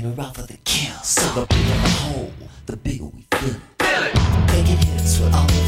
Baby, right for the kill. So the bigger the hole, the bigger we feel. Feel it. Making hits with all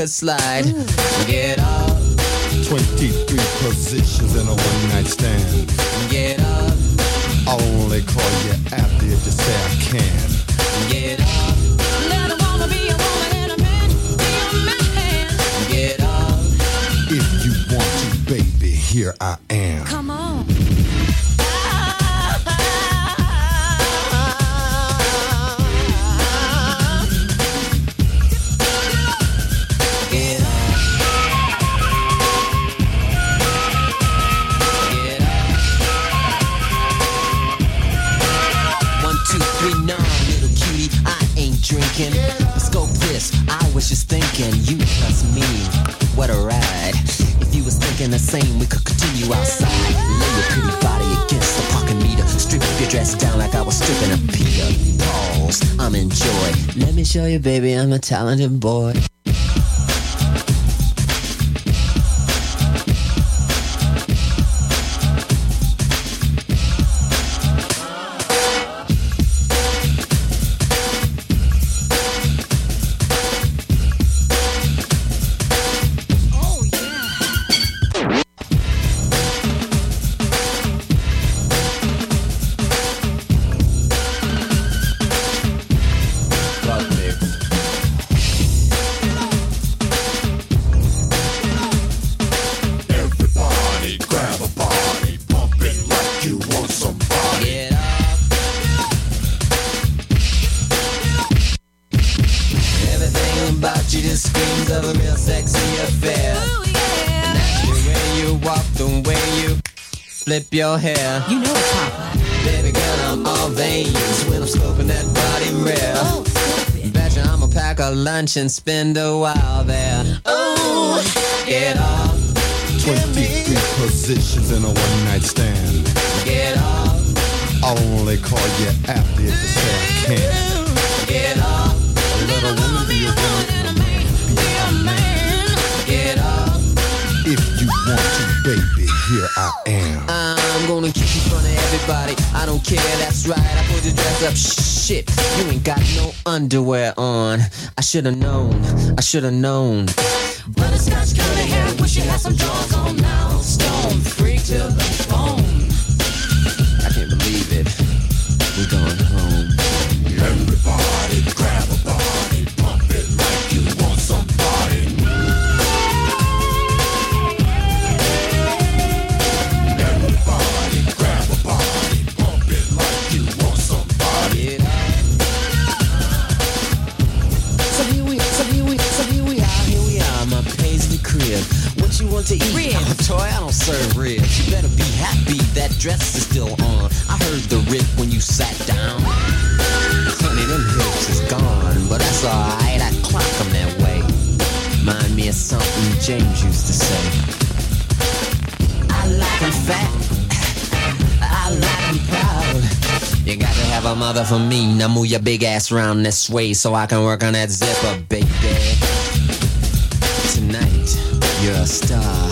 could slide. Talented boy. Flip your hair. You know it, Papa. Baby girl, I'm all veins when I'm scoping that body rare. Oh, stop. Betcha I'ma pack a lunch and spend a while there. Oh, Get up, 23 positions in a one night stand. get up, I'll only call you after if you say I can. get up, Let a woman be a woman and a man be a man. get up. If you want to, baby, here I am. I'm gonna keep you in front of everybody. I don't care, that's right. I put your dress up. Shit, you ain't got no underwear on. I should've known. I should've known. butterscotch curly hair. Wish you had some drawers on now. Stone freak to the bone. Toy, I don't serve ribs. You better be happy that dress is still on. I heard the rip when you sat down. Honey, them hips is gone, but that's alright. I clock 'em that way. Mind me of something James used to say. I like like 'em fat. I like like 'em proud. You got to have a mother for me. Now move your big ass round this way so I can work on that zipper, baby. Tonight, you're a star.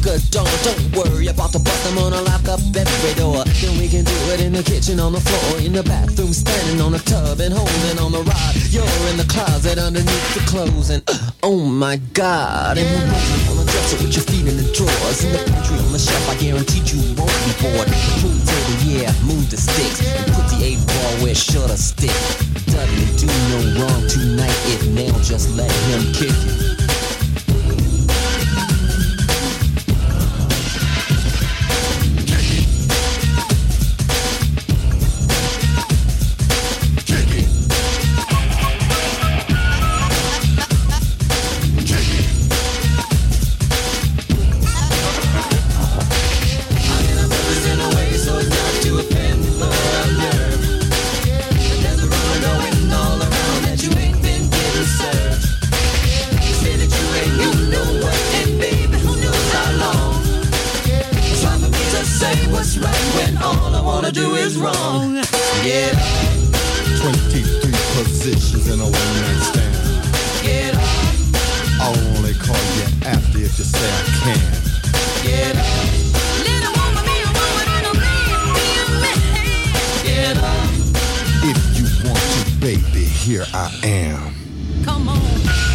suckers don't Don't worry about the bus, I'm gonna lock up every door. Then we can do it in the kitchen, on the floor In the bathroom, standing on the tub And holding on the rod. You're in the closet underneath the clothes And uh, oh my god. In the living moving on the dresser with your feet in the drawers. In the pantry on the shelf, I guarantee you won't be bored. Moon table, yeah, move the sticks. And put the eight ball where shoulda stick. Dudley, do no wrong tonight If now just let him kick it. I am. Come on.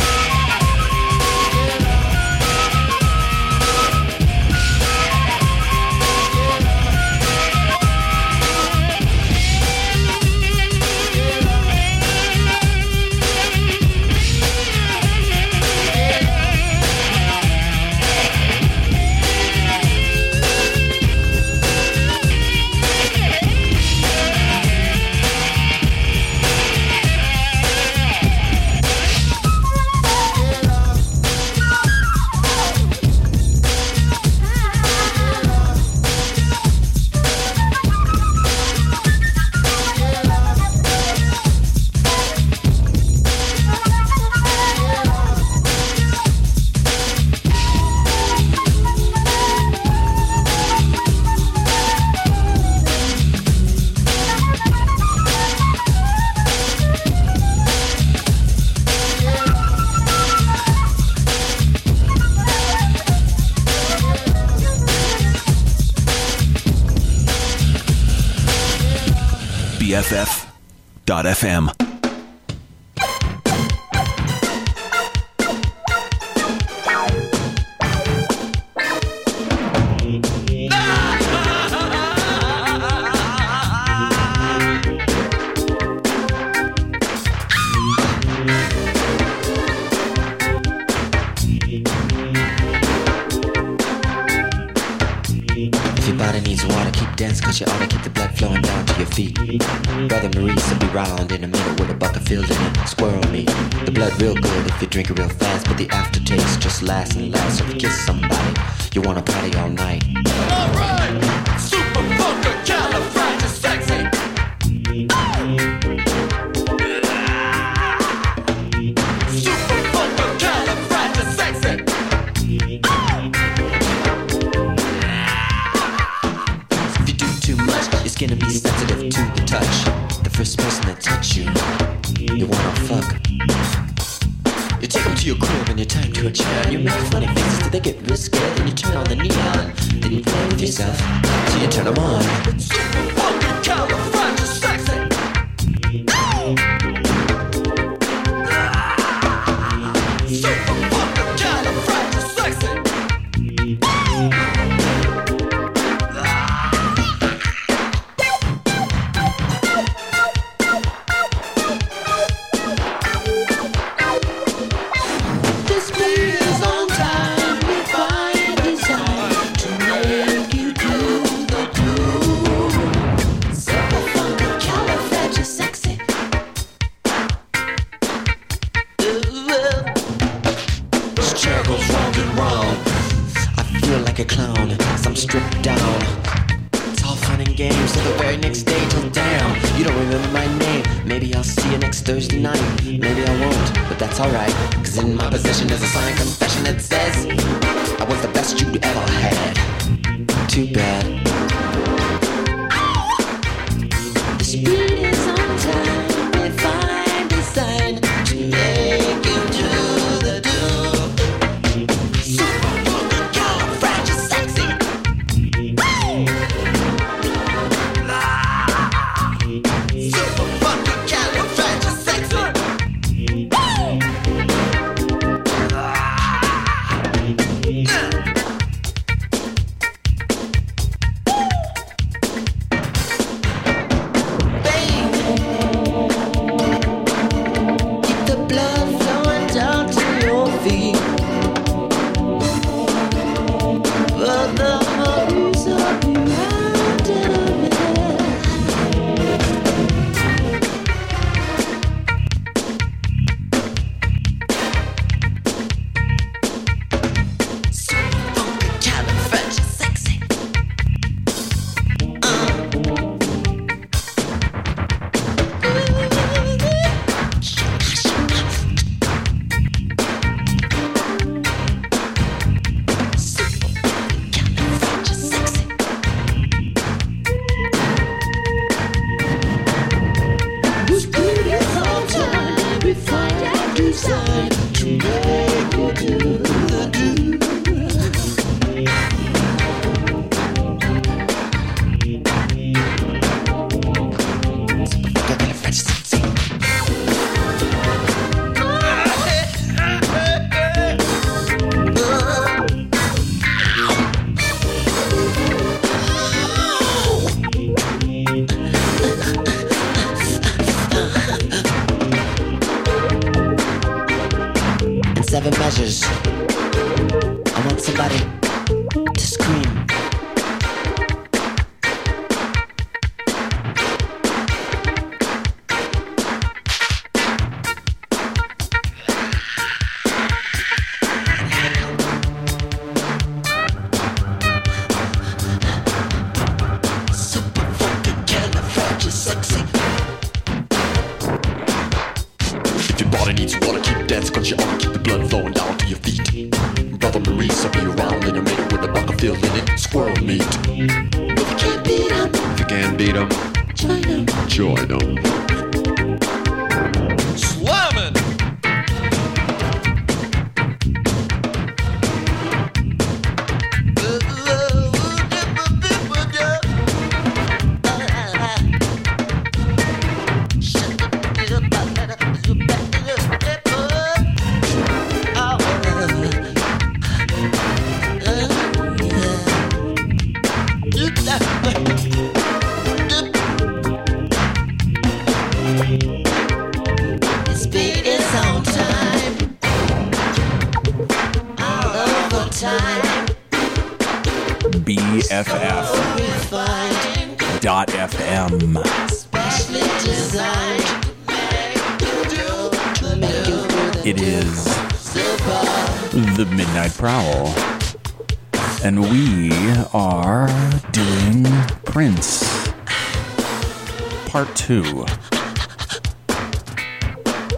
2.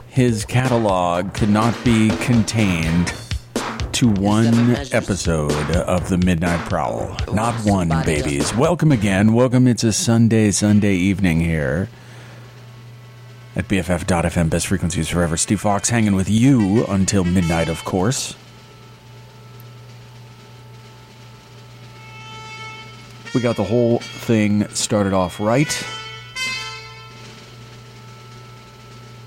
His catalog could not be contained to one episode of the Midnight Prowl. Not one, babies. Welcome again. Welcome. It's a Sunday, Sunday evening here at BFF.FM. Best frequencies forever. Steve Foxx hanging with you until midnight, of course. We got the whole thing started off right.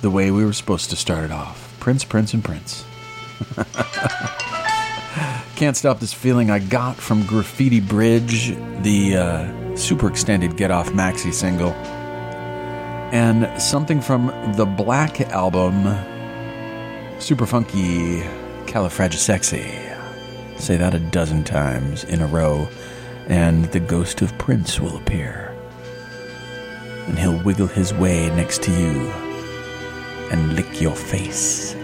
The way we were supposed to start it off. Prince, Prince, and Prince. Can't stop this feeling I got from Graffiti Bridge, the uh, super extended Gett Off Maxi single, and something from the Black album, Super Funky Califragisexy. Say that a dozen times in a row, and the ghost of Prince will appear. And he'll wiggle his way next to you and lick your face.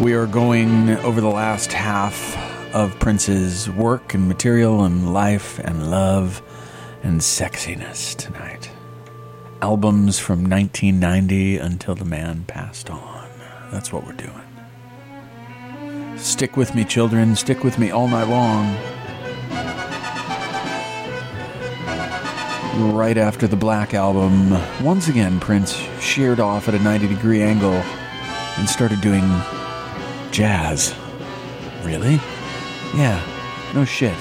We are going over the last half of Prince's work and material and life and love and sexiness tonight. Albums from 1990 until the man passed on. That's what we're doing. Stick with me, children. Stick with me all night long. Right after the Black Album, once again, Prince sheared off at a 90 degree angle and started doing jazz. Really? Yeah, no shit.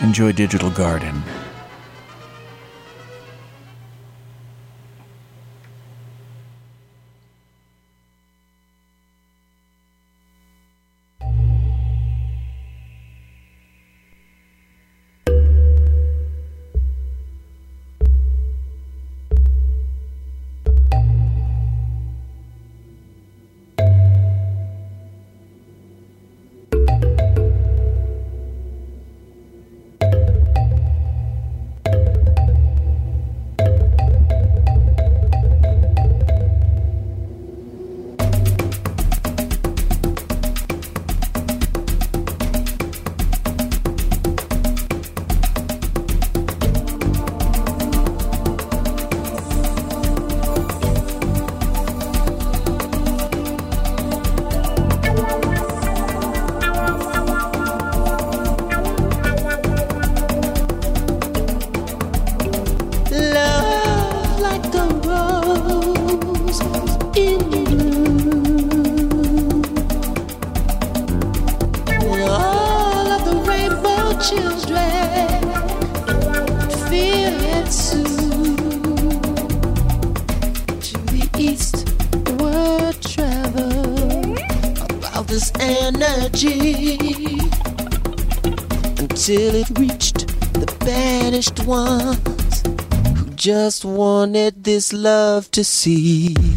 Enjoy Digital Garden. Just wanted this love to cease.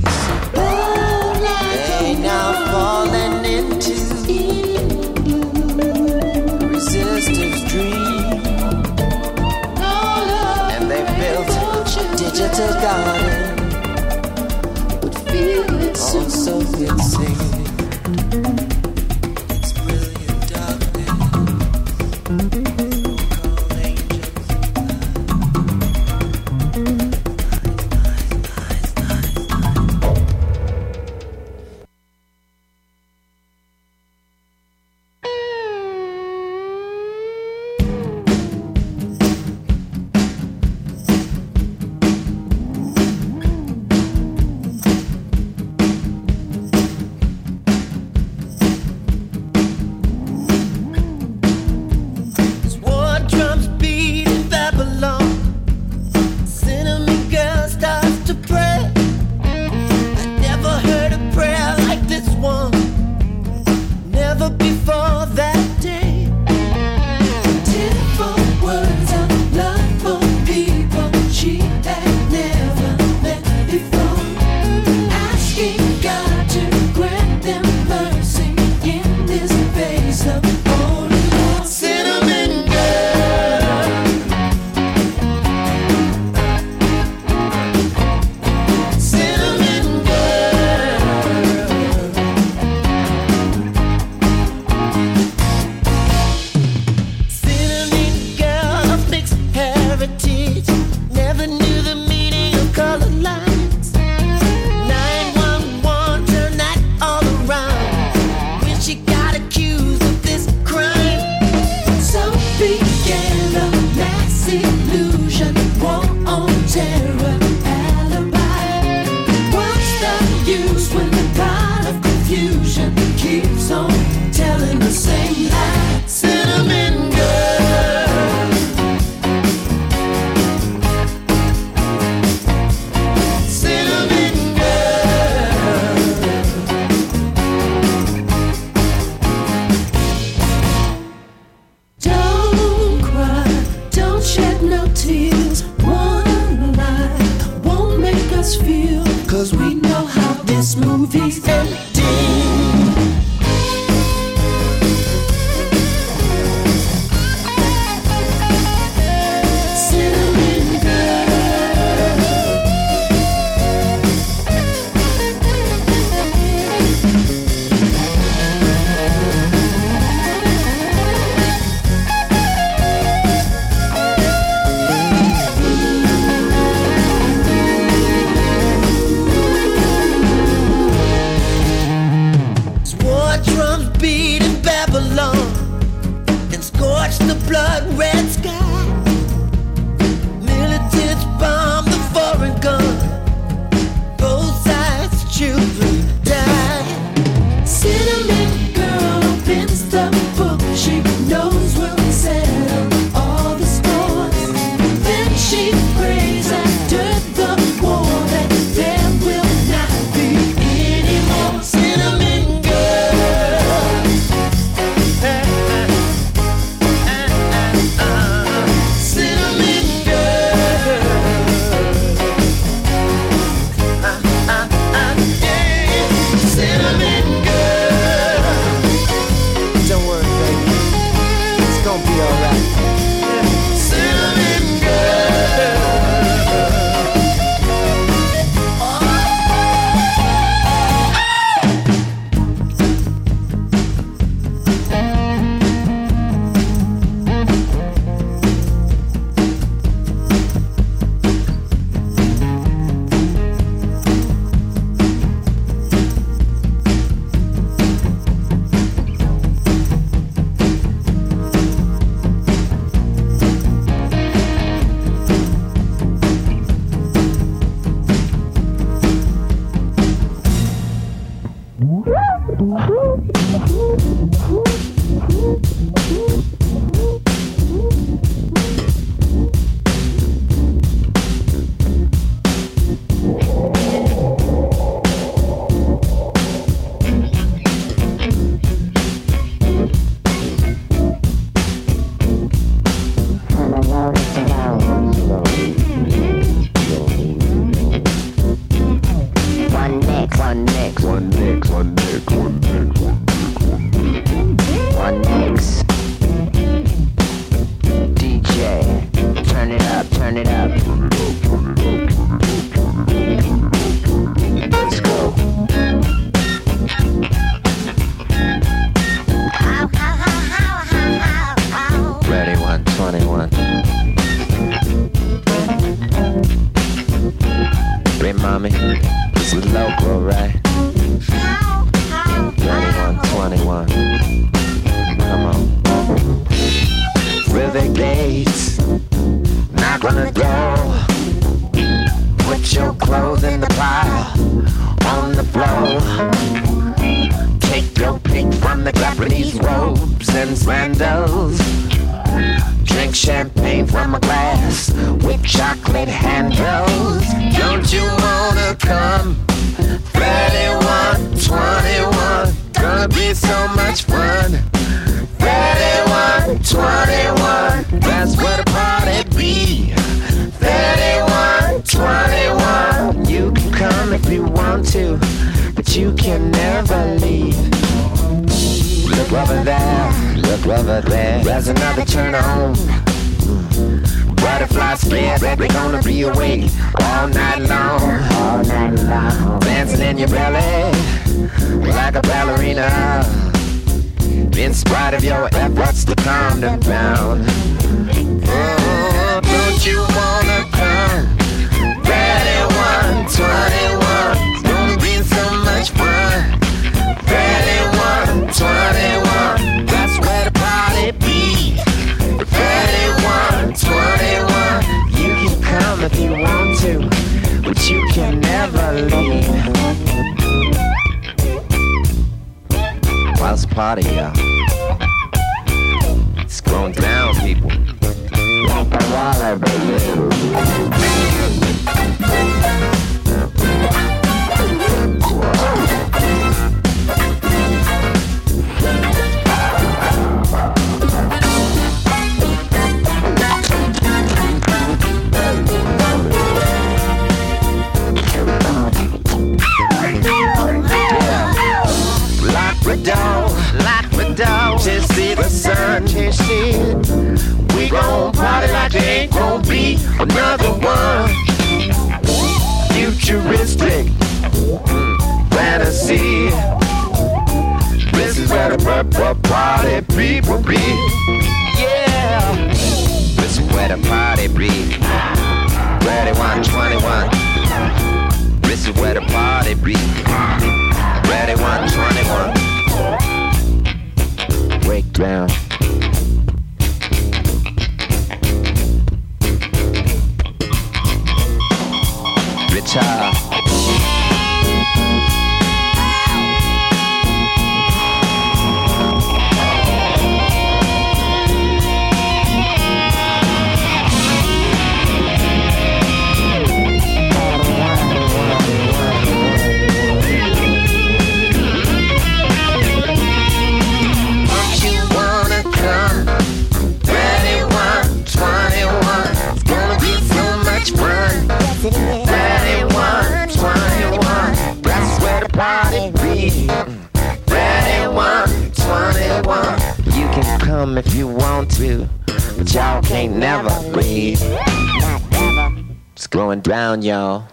down, y'all.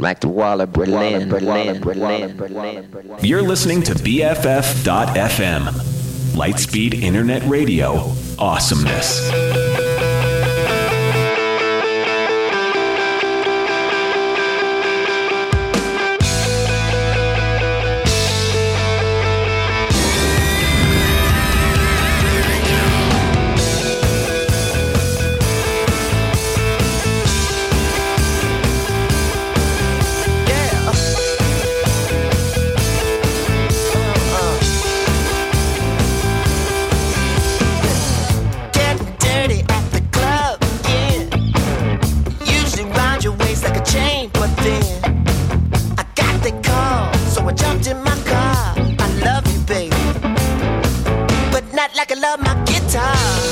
Like the wall of Berlin, Berlin, Berlin, Berlin. You're listening to BFF.FM, Lightspeed Internet Radio, awesomeness. like I love my guitar.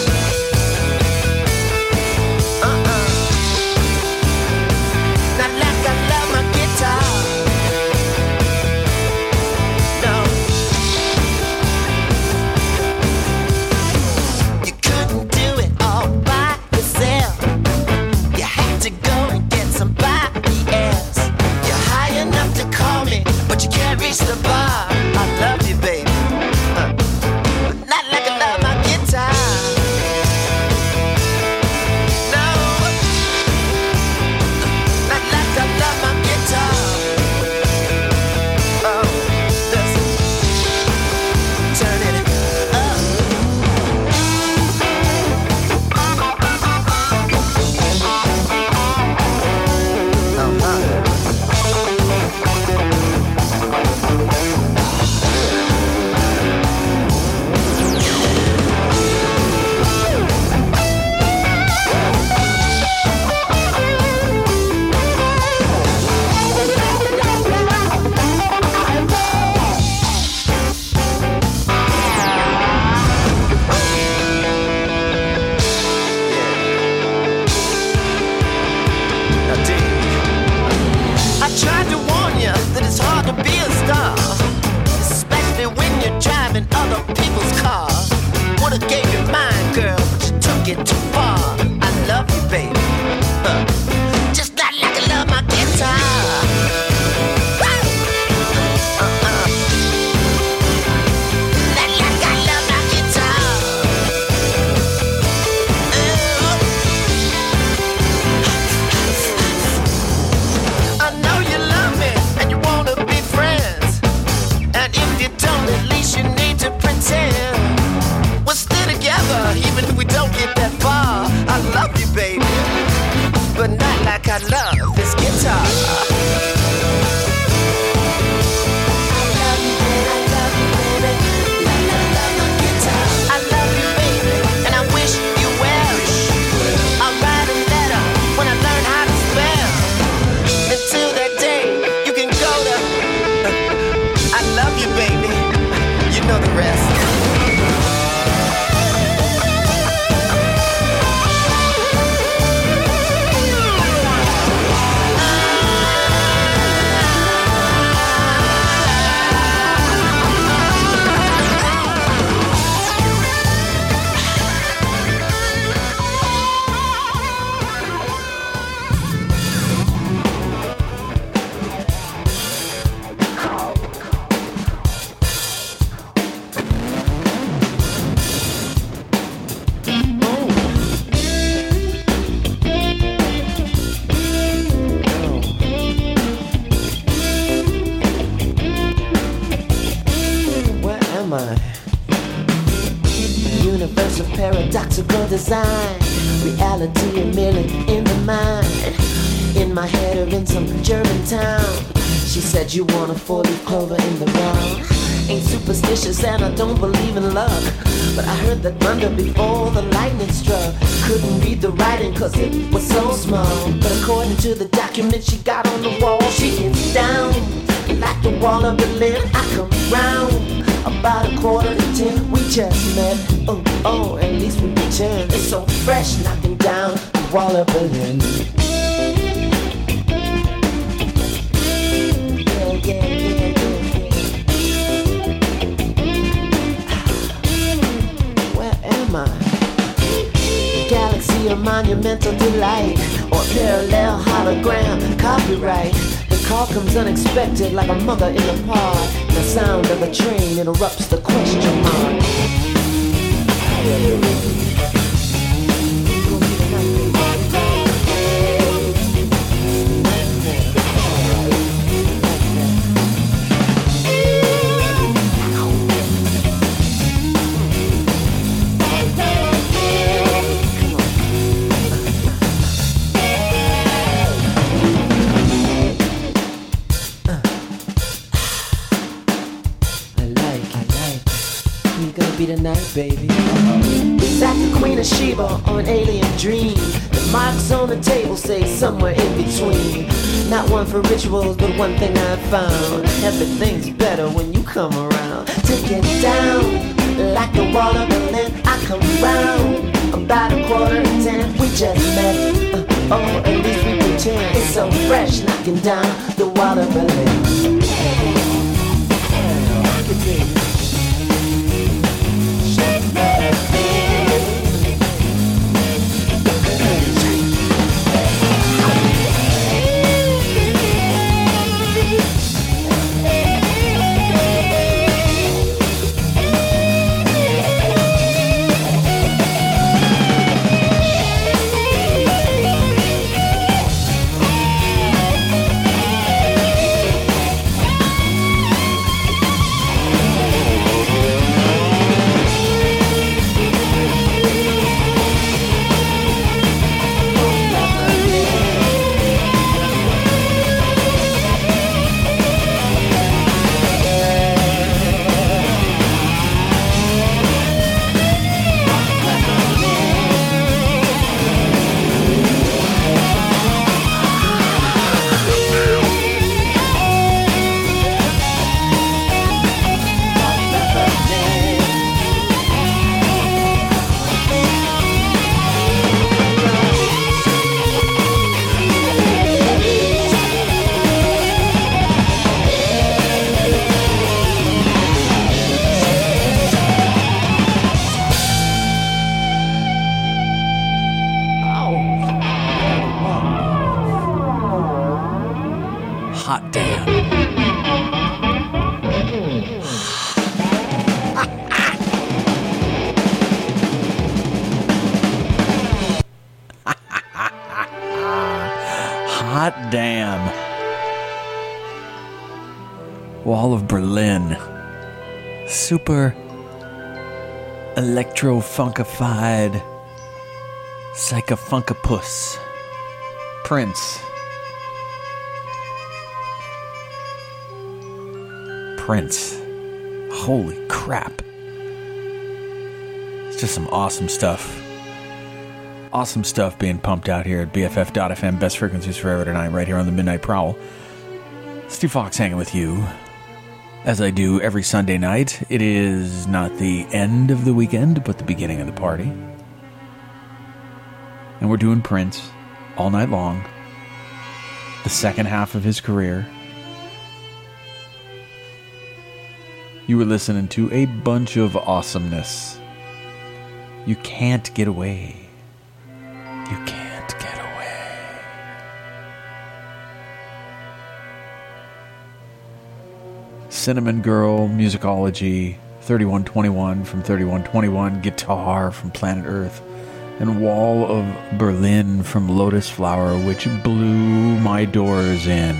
Super electro funkified psychofunkapus. Prince. Prince. Holy crap. It's just some awesome stuff. Awesome stuff being pumped out here at BFF.FM. Best frequencies forever tonight, right here on the Midnight Prowl. Steve Foxx hanging with you as I do every Sunday night. It is not the end of the weekend, but the beginning of the party. And we're doing Prince all night long. The second half of his career. You were listening to a bunch of awesomeness. You can't get away. You can't Cinnamon Girl, Musicology, 3121 from 3121, Guitar from Planet Earth, and Wall of Berlin from Lotusflow3r, which blew my doors in.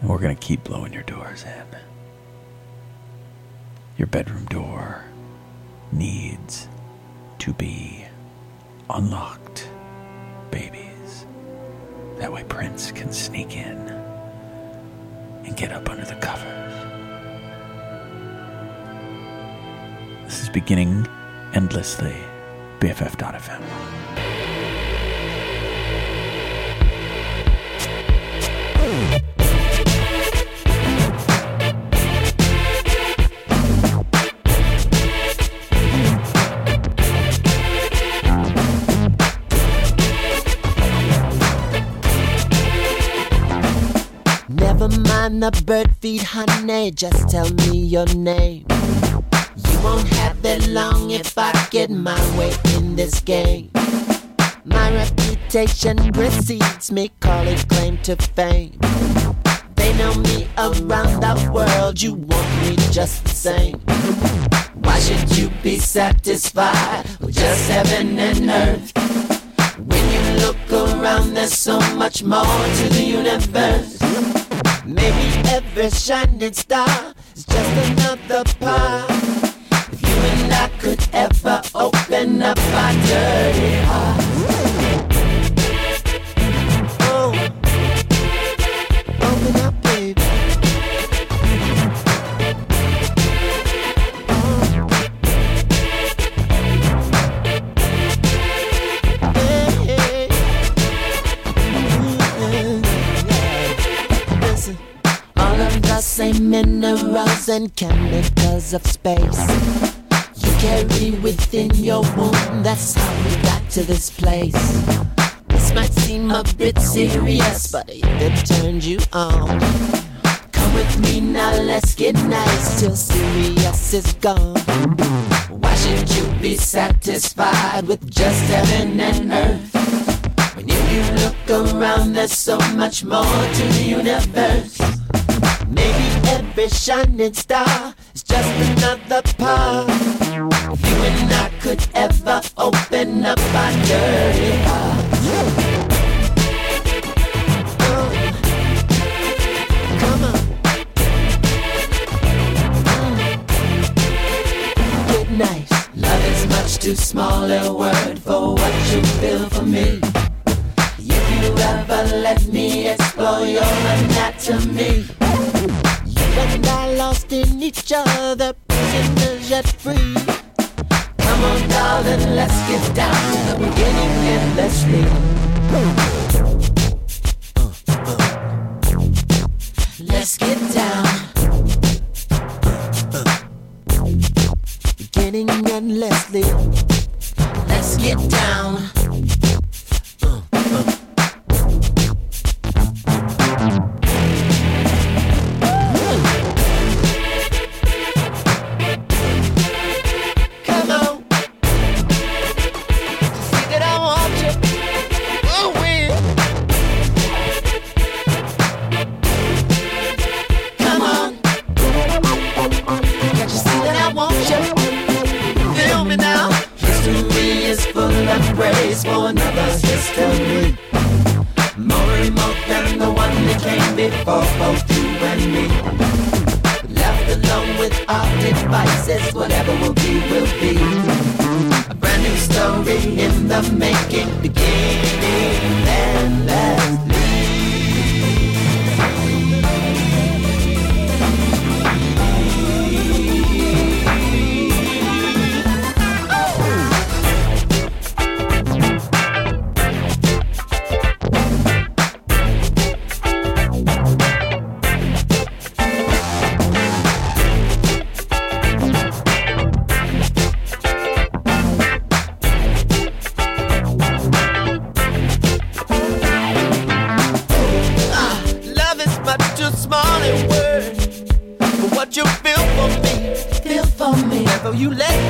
And we're going to keep blowing your doors in. Your bedroom door needs to be unlocked, babies. That way Prince can sneak in and get up under the covers. This is beginning endlessly. BFF.fm. mind the bird feed, honey, just tell me your name. You won't have it long if I get my way in this game. My reputation precedes me, call it claim to fame. They know me around the world, you want me just the same. Why should you be satisfied with just heaven and earth? When you look around, there's so much more to the universe. Maybe every shining star is just another part. If you and I could ever open up our dirty hearts. Minerals and chemicals of space you carry within your womb. That's how we got to this place. This might seem a bit serious, but it turns you on, come with me now. Let's get nice till serious is gone. Why should you be satisfied with just heaven and earth? When you look around, there's so much more to the universe. Maybe every shining star is just another part. You and I could ever open up our dirty hearts. Mm. Nice. Love is much too small a word for what you feel for me. Ever let me explore your anatomy, you and I lost in each other, prisoners yet free. Come on, darling, let's get down to the beginning endlessly. Let's get down. Beginning endlessly. Let's get down. place for another's history. More remote than the one that came before, both you and me. Left alone with our devices, whatever will be, will be. A brand new story in the making, beginning and lasting. you let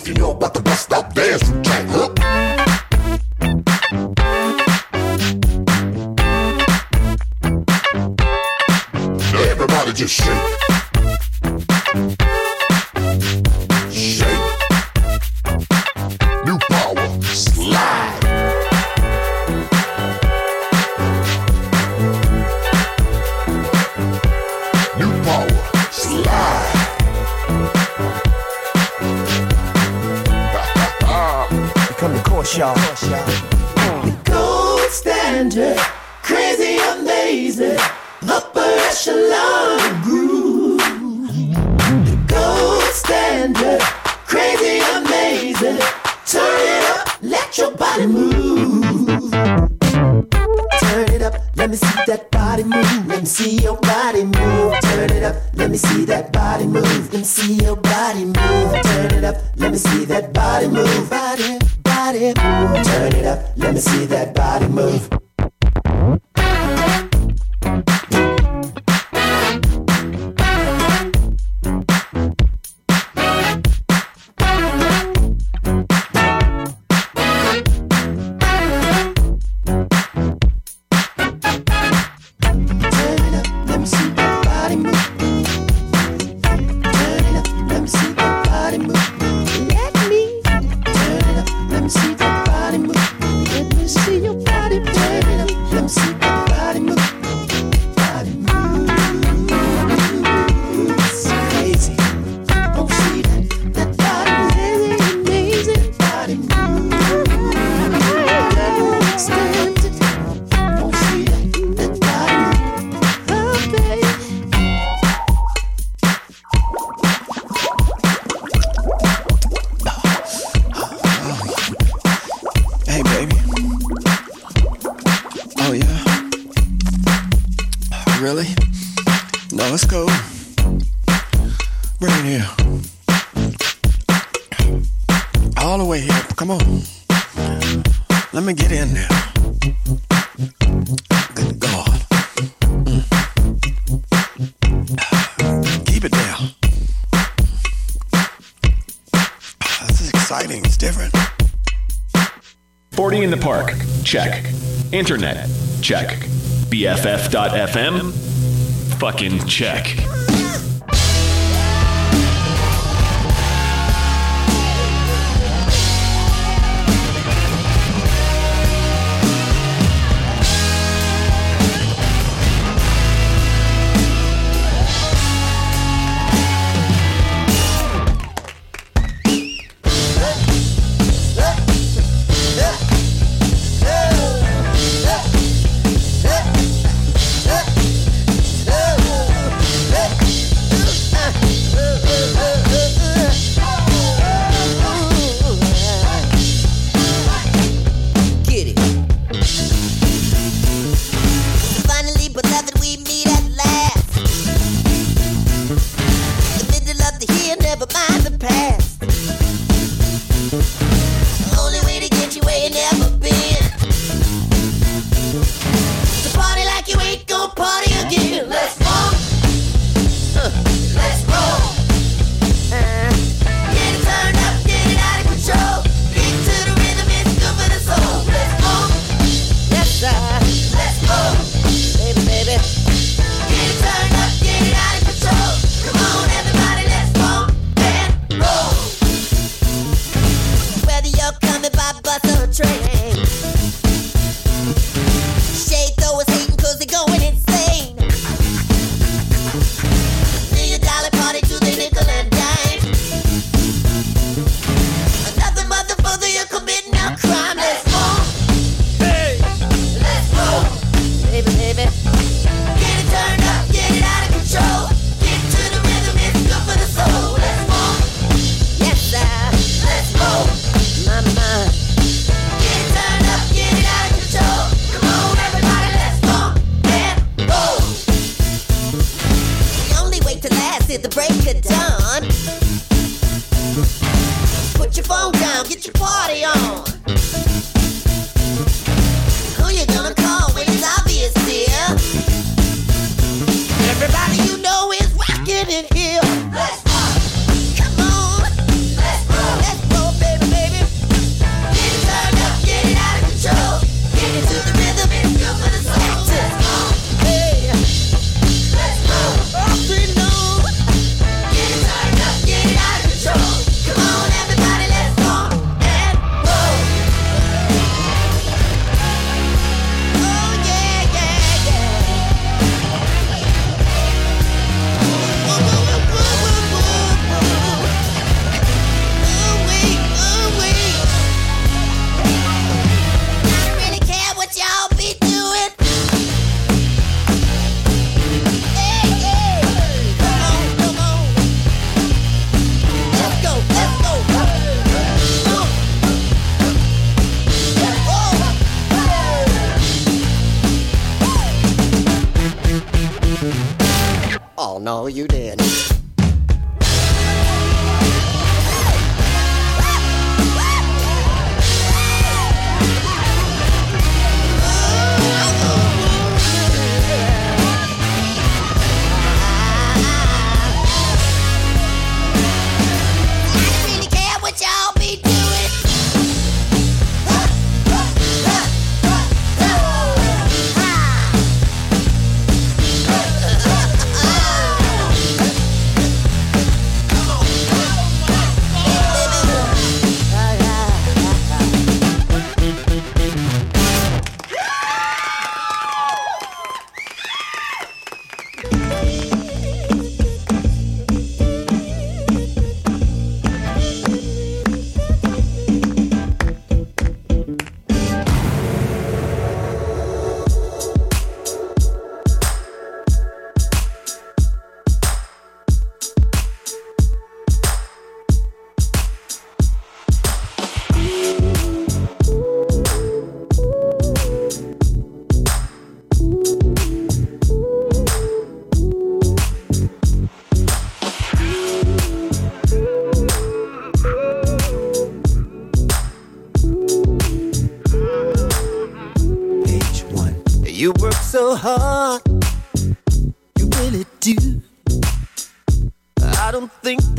if you know about the Internet. Check. BFF.FM. Fucking check.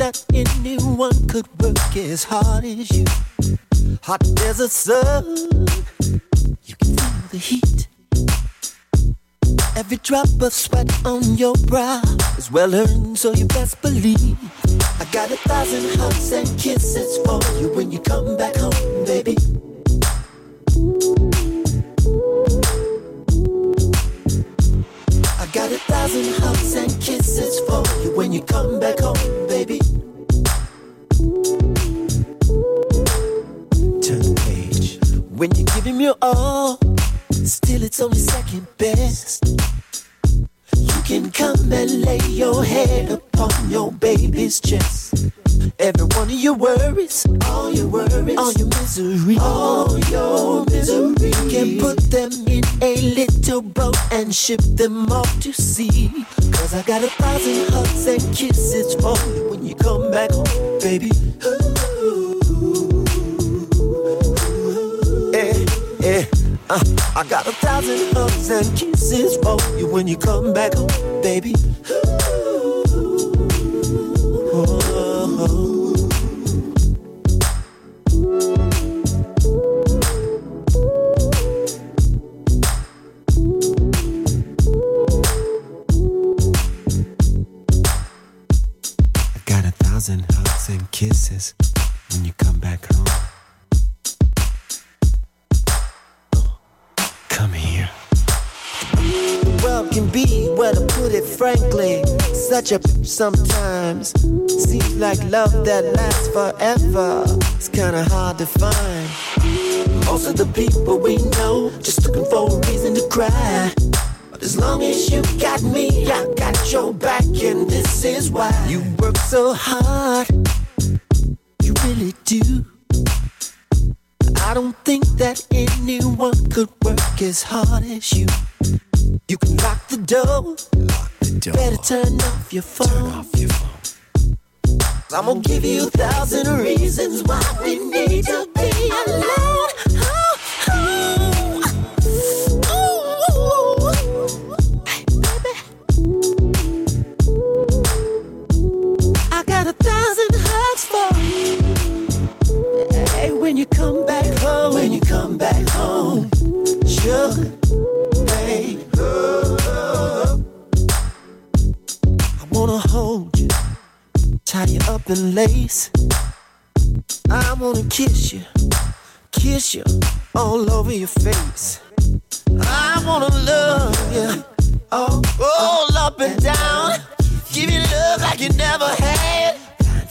That anyone could work as hard as you. Hot as a sun, you can feel the heat. Every drop of sweat on your brow is well earned, so you best believe. I got a thousand hugs and kisses for you when you come back home, baby. I got a thousand hugs and kisses for you when you come back home, baby. When you give him your all, still it's only second best. You can come and lay your head upon your baby's chest. Every one of your worries, all your worries, all your misery, all your misery. You can put them in a little boat and ship them off to sea. Cause I got a thousand hugs and kisses for you when you come back home, baby. Eh, uh, I got a thousand hugs and kisses for you when you come back home, baby. I got a thousand hugs and kisses when you come back home. World can be, well, to put it frankly, such a sometimes. Seems like love that lasts forever. It's kinda hard to find. Most of the people we know just looking for a reason to cry. But as long as you got me, I got your back, and this is why you work so hard. You really do. I don't think that anyone could work as hard as you. You can lock the door. Lock the door. Better turn off your phone. Turn off your phone. I'm gonna give you a thousand reasons why we need to be alone. Oh, oh. Hey, baby. I got a thousand hugs for you. Hey, when you come back home, when you come back home, sugar, I wanna hold you, tie you up in lace. I wanna kiss you, kiss you all over your face. I wanna love you all, up and down. Give you love like you never had.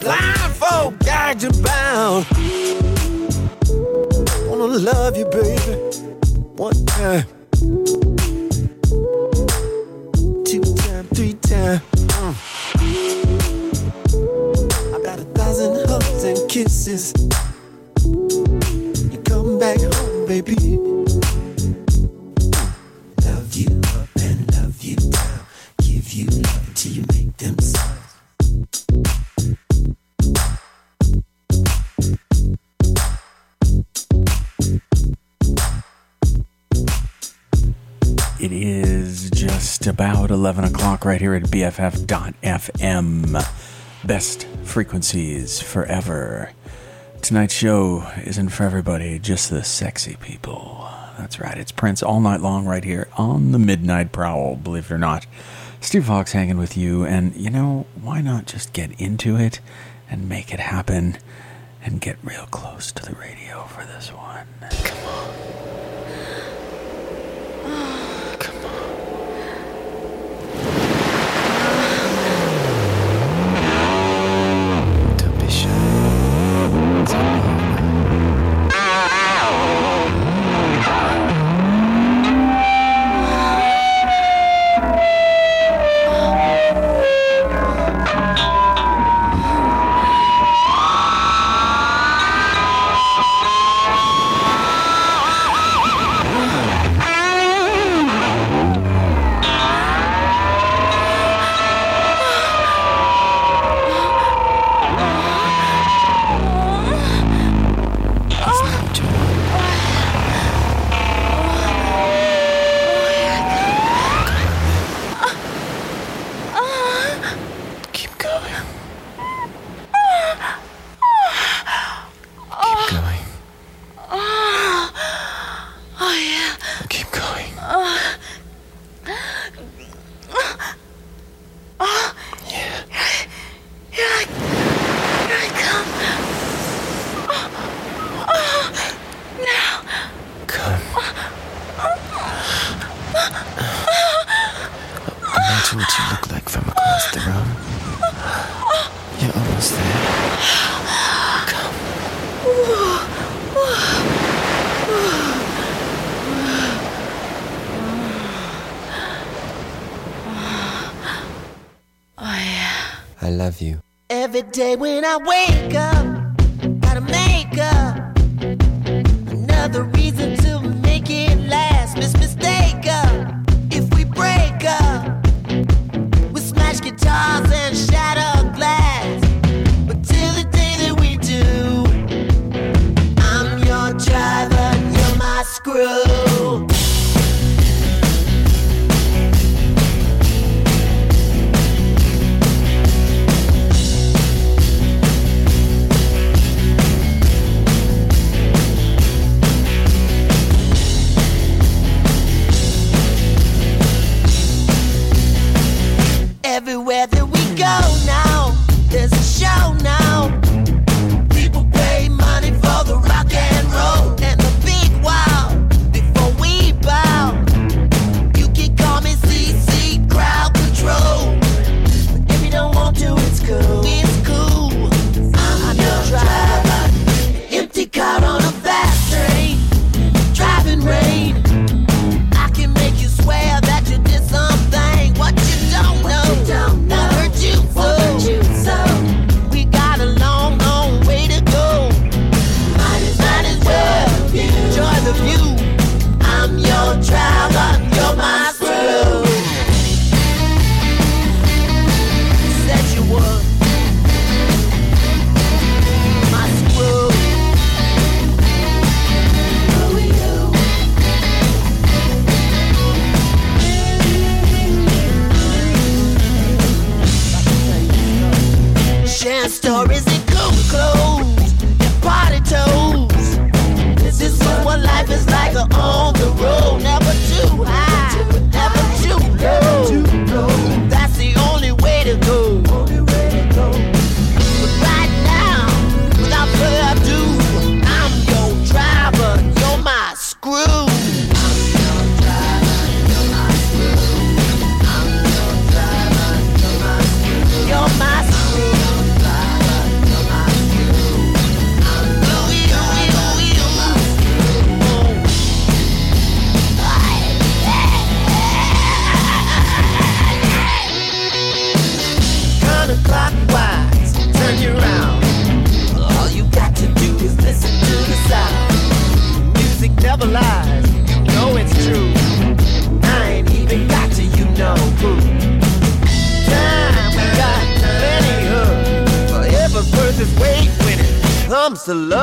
Blindfold, gagged and bound. Wanna love you, baby. One time, Mm. I got a thousand hugs and kisses. You come back home, baby. Love you up and love you down. Give you love till you make them sound. It is just about 11 o'clock right here at BFF.FM. Best frequencies forever. Tonight's show isn't for everybody, just the sexy people. That's right, it's Prince all night long right here on the Midnight Prowl, believe it or not. Steve Foxx hanging with you, and you know, why not just get into it and make it happen and get real close to the radio for this one? Come on. clothes. love.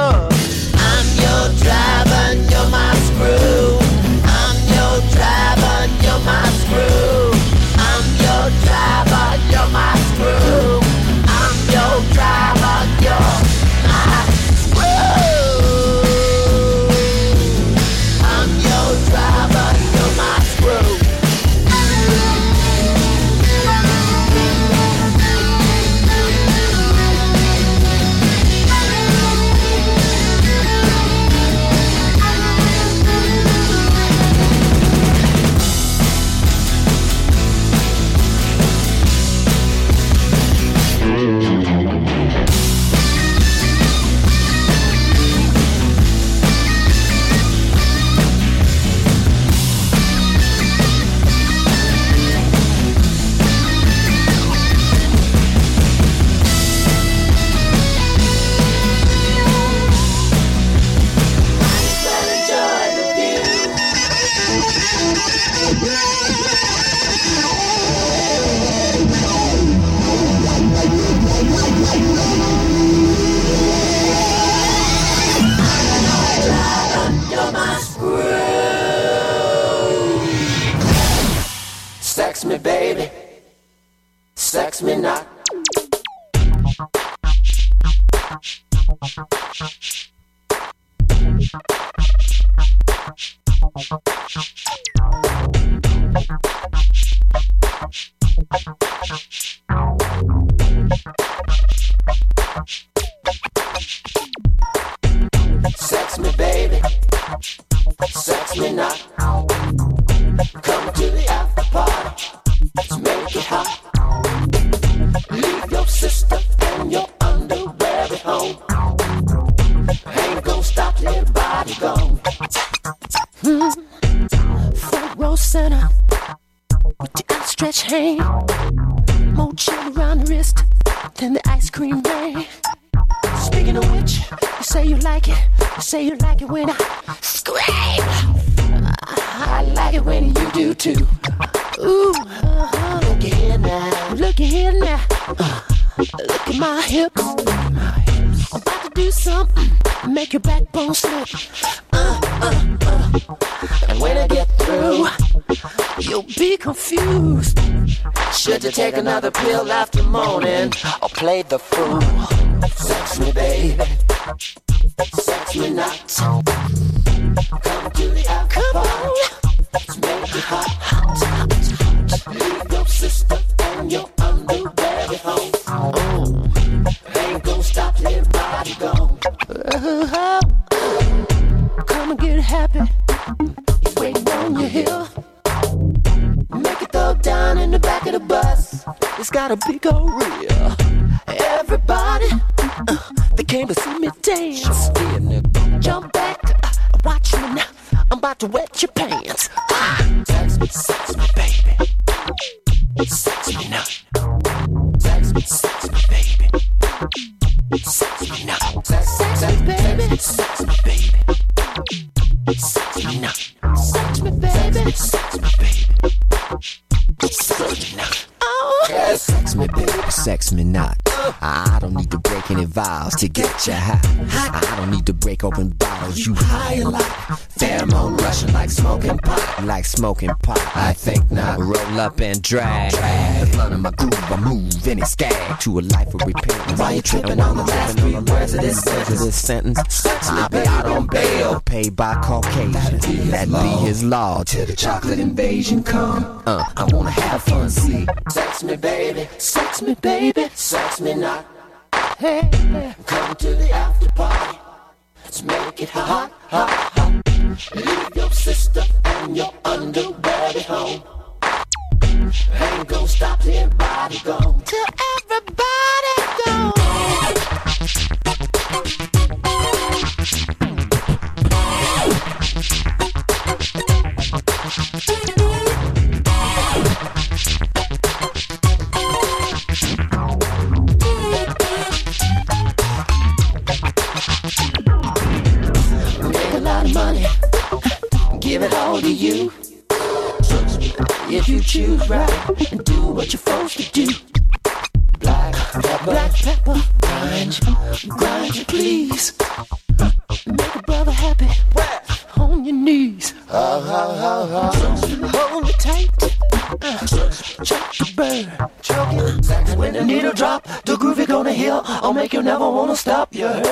another got a big old. up and drag. The blood in my groove, I move any skag to a life of repentance. Why you tripping on the last three words of this sentence? Of this sentence? I'll be out on bail, paid by Caucasian. That be his, law. Till the chocolate invasion come, uh. I wanna have fun, see. Sex me, baby, sex me, baby, sex me not. Hey, come to the after party. Let's make it hot, hot, hot. Leave your sister and your underbelly home. Ain't gonna stop here their body go. Till everybody. choose right and do what you're supposed to do. Black pepper, black pepper, grind, grind you please. Make a brother happy on your knees. Uh, uh, uh, Hold it tight. Chuck the bird. Chuck it. When the needle drop, the groove you're gonna heal. I'll make you never wanna stop. You heard?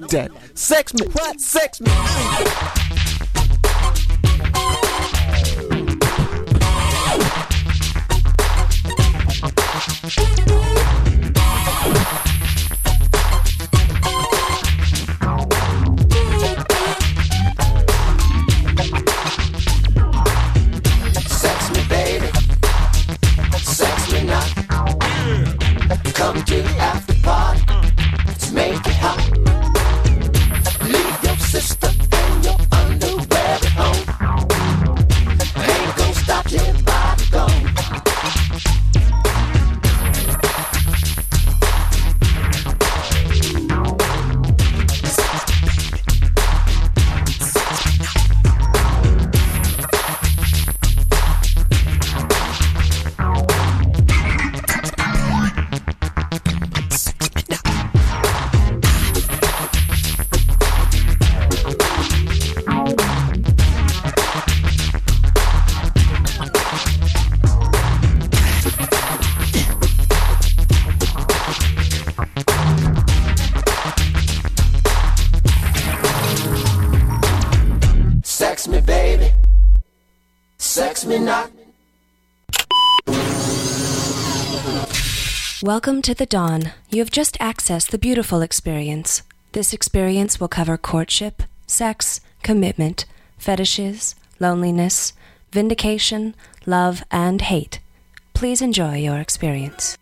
like that. Sex me, what? Sex me. Welcome to the dawn. You have just accessed the beautiful experience. This experience will cover courtship, sex, commitment, fetishes, loneliness, vindication, love, and hate. Please enjoy your experience.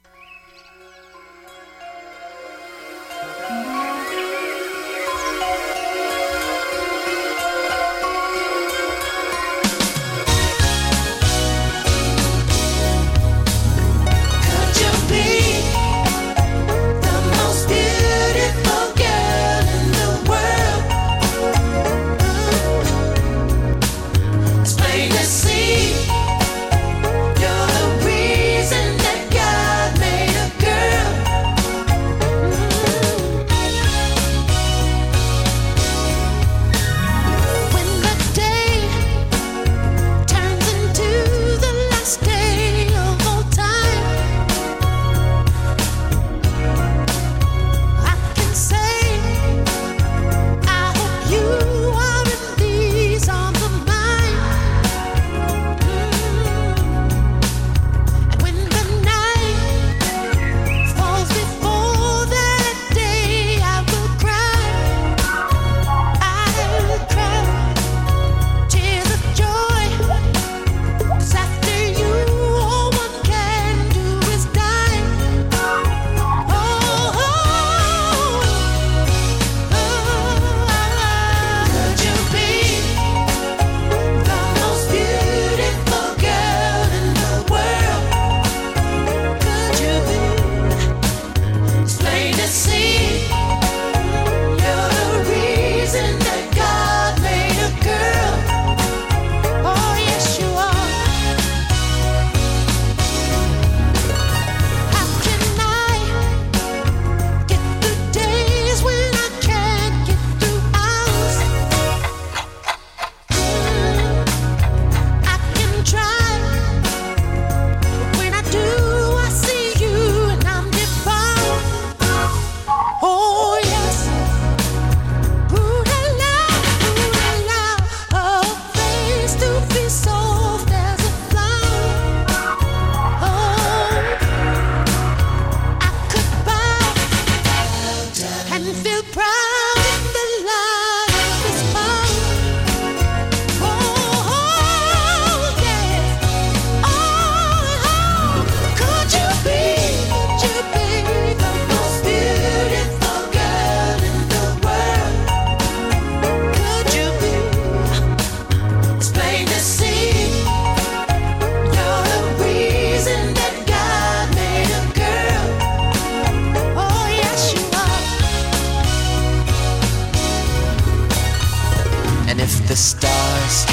stars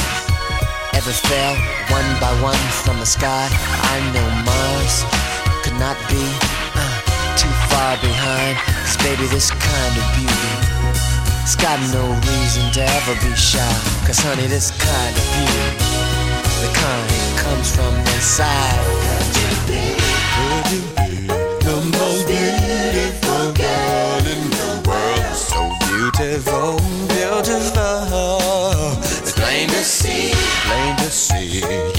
ever fell one by one from the sky. I know Mars could not be uh, too far behind. Cause baby, this kind of beauty. It's got no reason to ever be shy. Cause honey, this kind of beauty. The kind that comes from inside. The most beautiful girl in the world. So beautiful, beautiful see.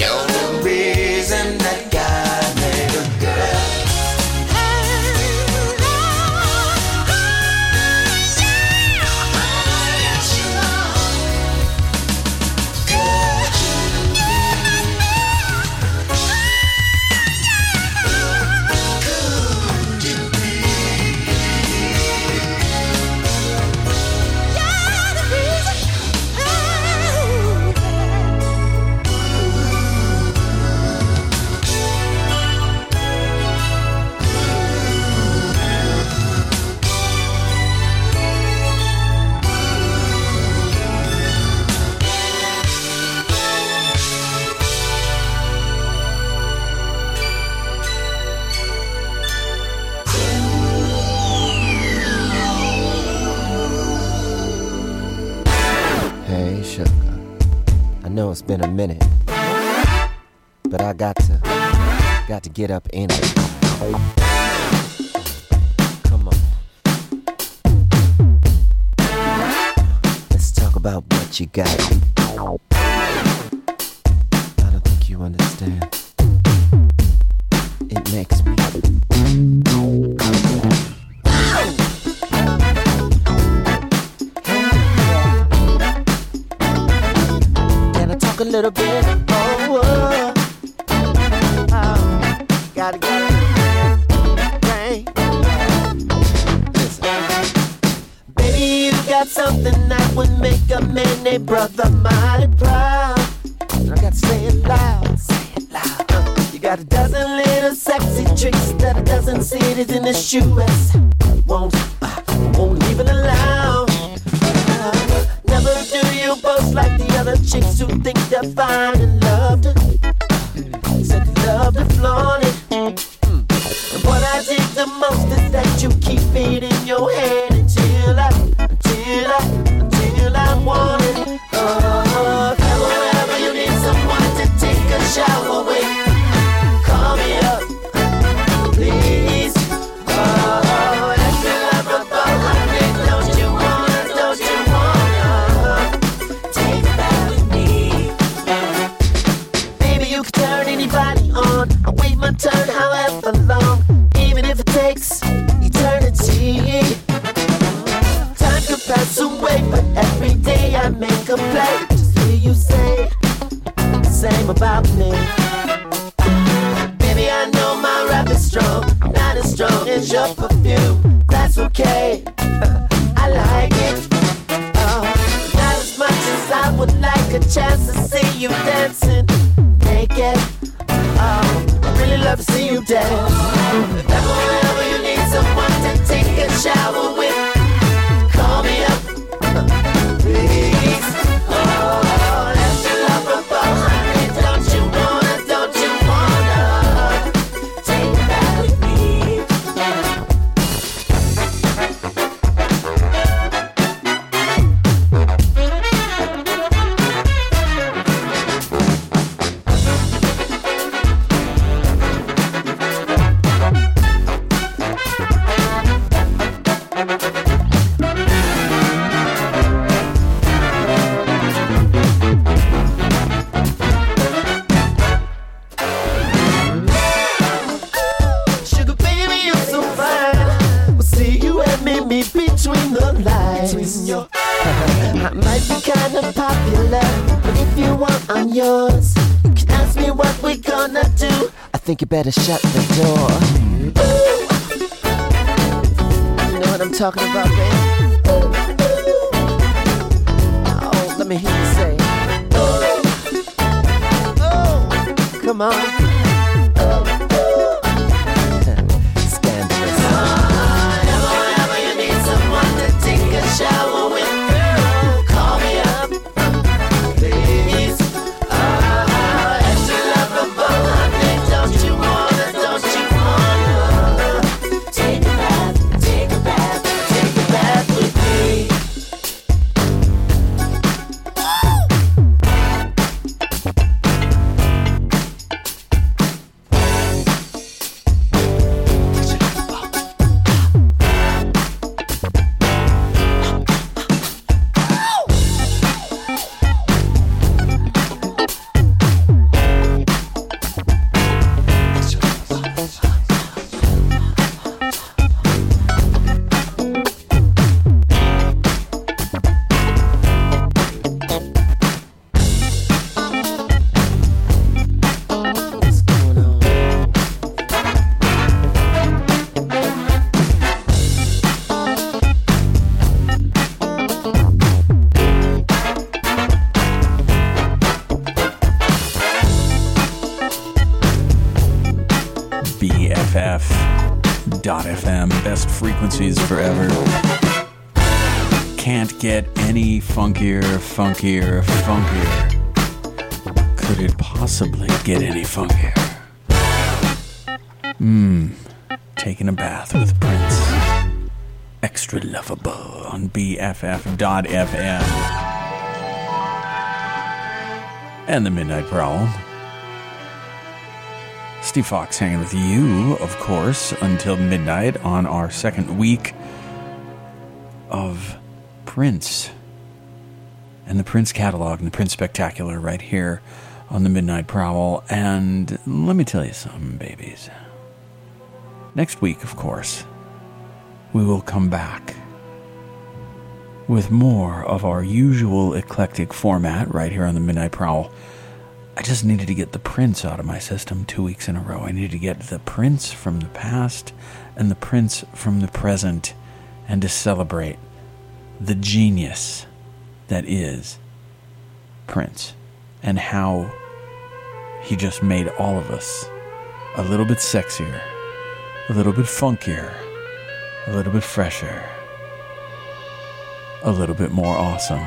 been a minute, but I got to, got to get up in it. Come on, let's talk about what you got. shoeless. better shut the door. BFF.FM. And the Midnight Prowl. Steve Foxx hanging with you, of course, until midnight on our second week of Prince and the Prince catalog and the Prince Spectacular right here on the Midnight Prowl. And let me tell you something, babies. Next week, of course, we will come back with more of our usual eclectic format right here on the Midnight Prowl. I just needed to get the Prince out of my system two weeks in a row. I needed to get the Prince from the past and the Prince from the present and to celebrate the genius that is Prince and how he just made all of us a little bit sexier, a little bit funkier, a little bit fresher, a little bit more awesome,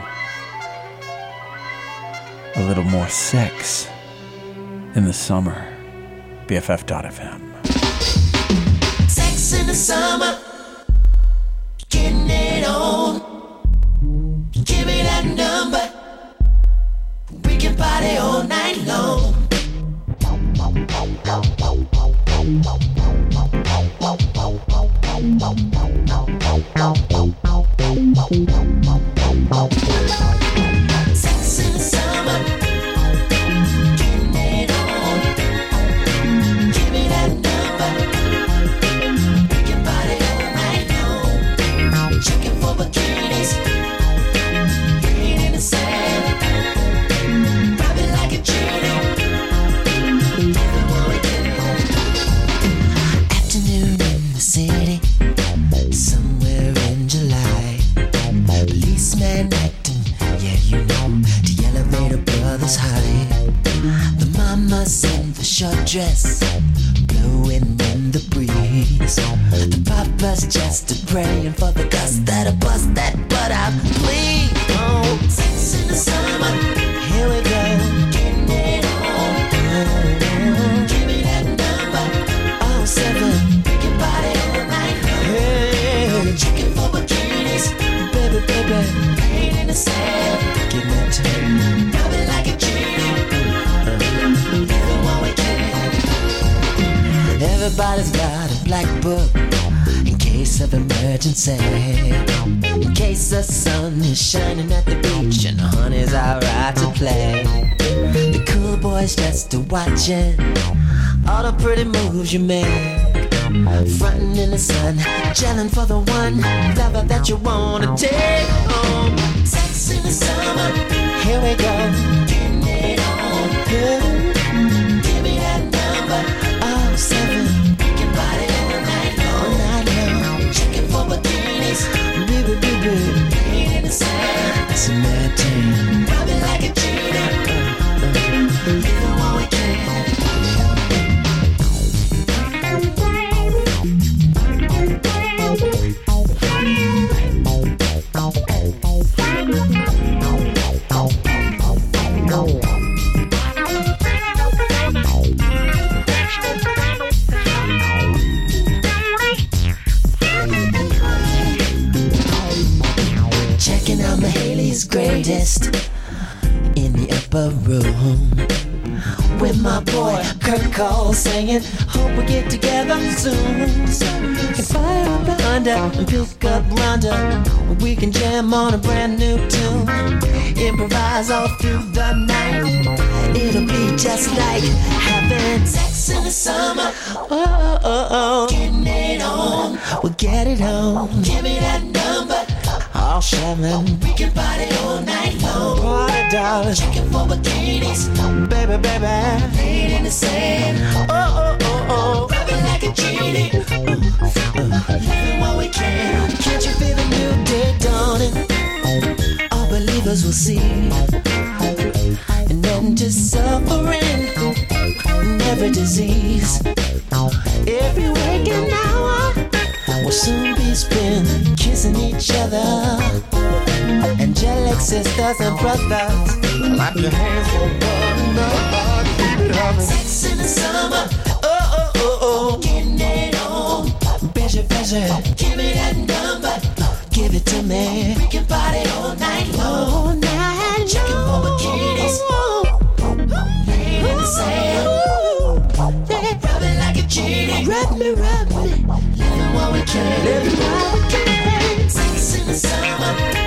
a little more sex in the summer. BFF.fm. Sex in the summer, getting it on. Give me that number. We can party all night long. Emergency. In case the sun is shining at the beach and the honey's alright to play. The cool boys just a watching all the pretty moves you make. Frontin' in the sun, gelling for the one lover that you wanna take home. Sex in the summer, here we go, getting it on. Give baby, Singing, Hope we get together soon. Can fire up behind her and pick up Rhonda. We can jam on a brand new tune. Improvise all through the night. It'll be just like having sex in the summer. Oh, oh, oh, oh. Getting it on. We'll get it on. Give me that. All seven. We can party all night long. Party, darling. Checking for bikinis. Baby, baby. Laying in the sand. Oh, oh, oh, oh. Rubbing like a genie. Uh, uh, living while we can. Can't you feel the new day dawning? All believers will see. An end to suffering. And every disease. Every waking hour will soon be spent kissing each other. Angelic sisters and brothers, clap your hands for one another. Keep it. Sex in the summer, oh oh oh oh, getting it on. Busy, busy, give me that number, give it to me. We can party all night long, all night long. Checking for bikinis, laying in the sand. Rub it like a genie. Rub me, rub me. Living while we can. Living while we can. Summer.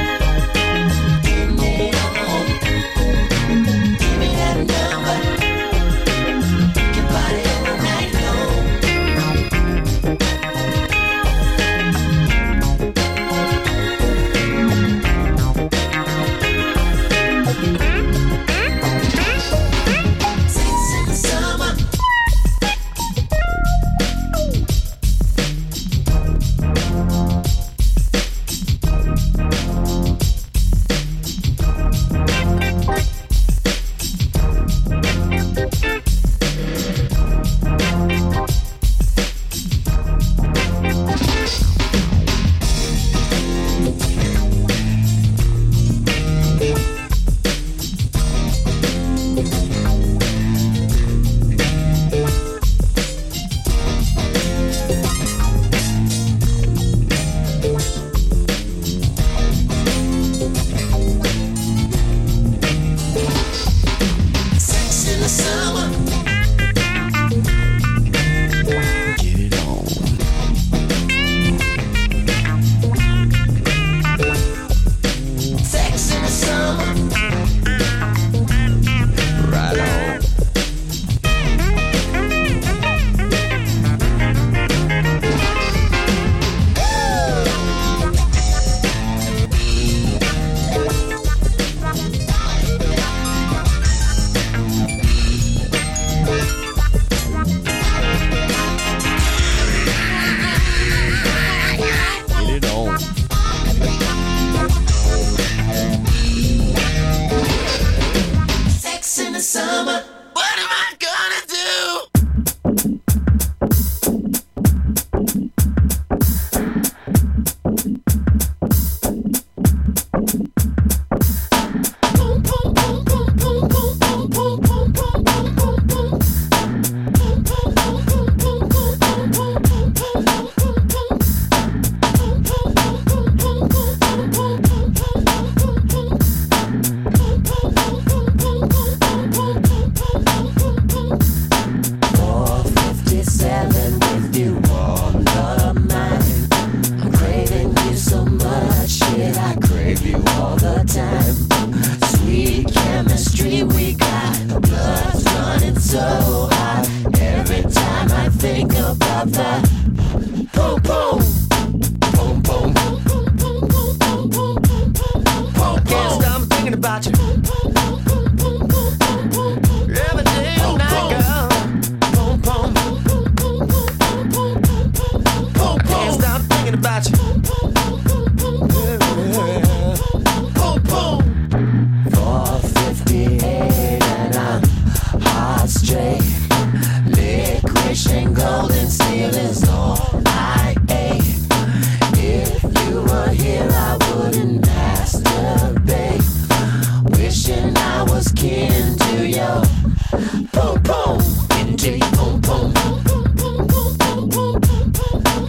Boom boom. Into your boom boom. Boom, boom, poom, poem, boom,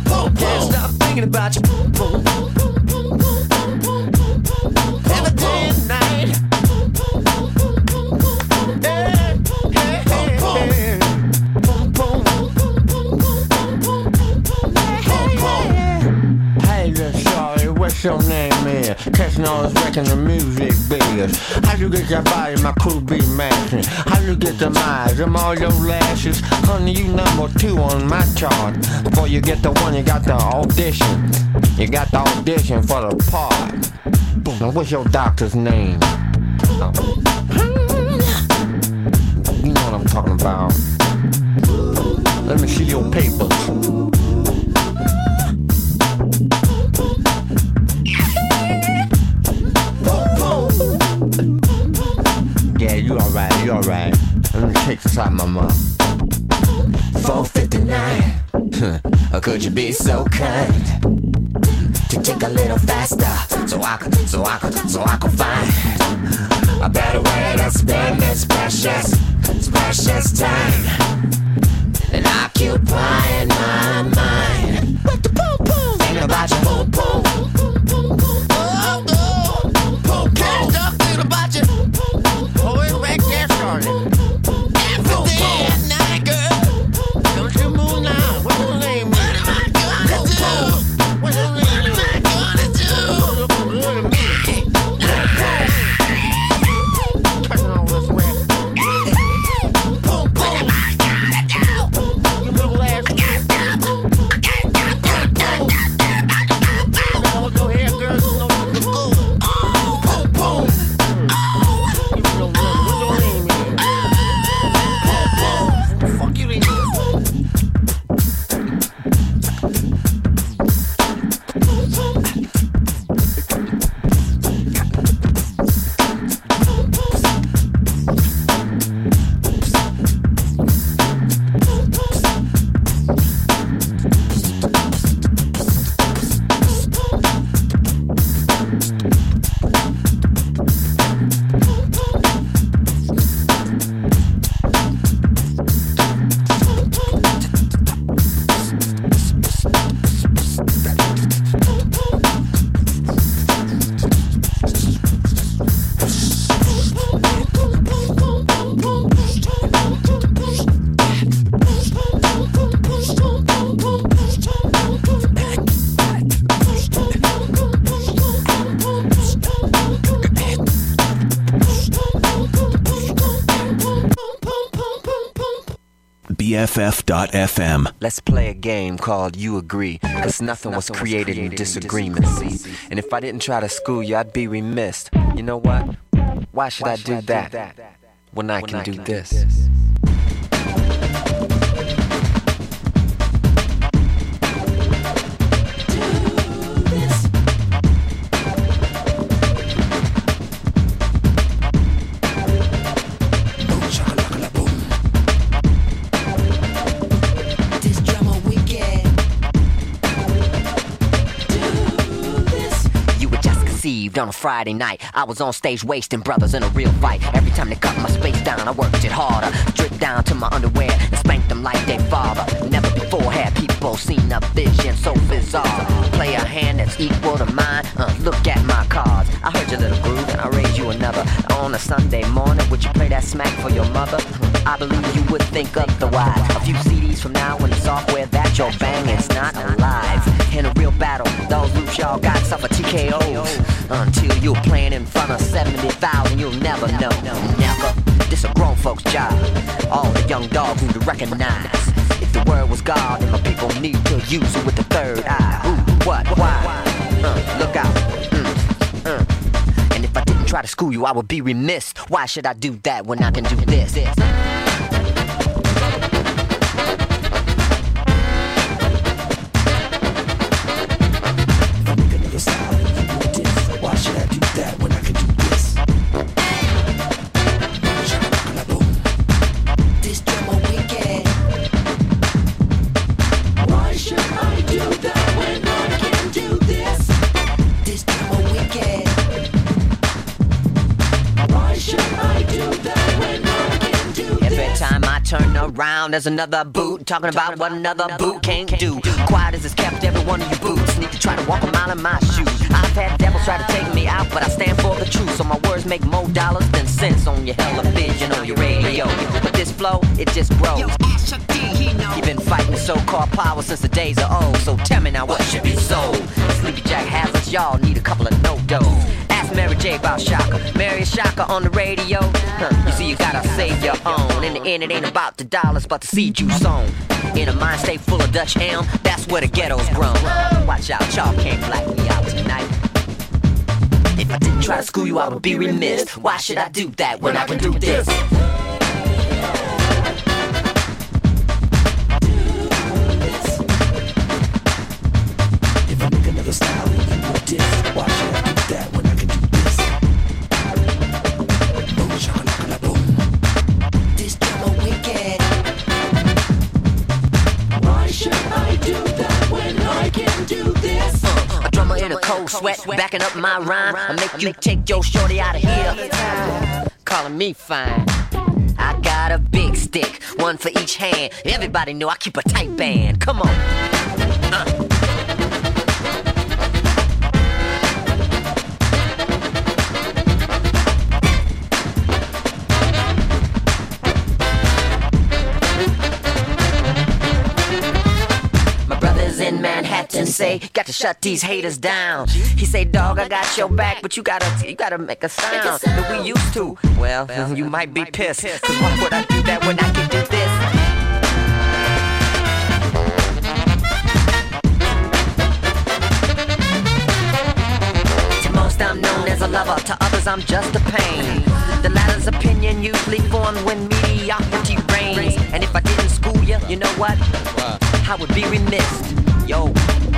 pool. Can't stop thinking about you. Boom, boom. Every day and night. Hey, what's your name is? Catching all this wrecking the music biz. How'd you get your body, my crew be matching? How'd you them all your lashes? Honey, you number two on my chart. Before you get the one, you got the audition. You got the audition for the part. Now, what's your doctor's name? You know what I'm talking about. Let me see your papers. Could you be so kind? to take a little faster so I could, so I could, so I could find a better way to spend this precious, this precious time and occupying my mind the boom boom. Thinking about you, boom BFF.FM. Let's play a game called You Agree, cause nothing was created in disagreement, see? And if I didn't try to school you, I'd be remiss. You know what? Why should I do that when I can do this? This on a Friday night. I was on stage wasting brothers in a real fight. Every time they cut my space down, I worked it harder. Dripped down to my underwear and spanked them like their father. Never before had people seen a vision so bizarre. Play a hand that's equal to mine. Uh, look at my cards. I heard your little groove and I raised you another. On a Sunday morning, would you play that smack for your mother? I believe you would think otherwise. A few CDs from now, when the software that you're banging's not alive. In a real battle, those loose y'all got yourself a TKO. Until you're playing in front of 70,000, you'll never know. Never. This a grown folks job. All the young dogs need to recognize. If the word was God, then my people need to use it with the third eye. Who, what, why? Uh, look out. Mm, uh. And if I didn't try to school you, I would be remiss. Why should I do that when I can do this? Around, there's another boot talking about what another boot can't do. Quiet as it's kept, every one of you boots need to try to walk a mile in my shoes. I've had devils try to take me out, but I stand for the truth. So my words make more dollars than cents on your television, on your radio. But this flow, it just grows. You've been fighting the so-called power since the days of old. So tell me now, what should be sold? Sleepy Jack hazards, y'all need a couple of no-dos. Ask Mary J about Shaka. Mary Shaka on the radio. Huh, you see, you gotta save your own. In the end, it ain't about the dollars, but the seed you sown. In a mind state full of Dutch elm, that's where the ghetto's grown. Watch out, y'all can't black me out tonight. If I didn't try to school you, I would be remiss. Why should I do that when I can do this? Sweat, backing up my rhyme. I make you take your shorty out of here. Calling me fine. I got a big stick, one for each hand. Everybody know I keep a tight band. Come on. Say, got to shut these haters down. He say, dog, I got your back, but you gotta, you gotta make a sound that we used to. Well, you might be pissed, cause why would I do that when I can do this? To most I'm known as a lover, to others I'm just a pain. The latter's opinion usually formed when mediocrity reigns. And if I didn't school you, you know what? I would be remiss. Yo,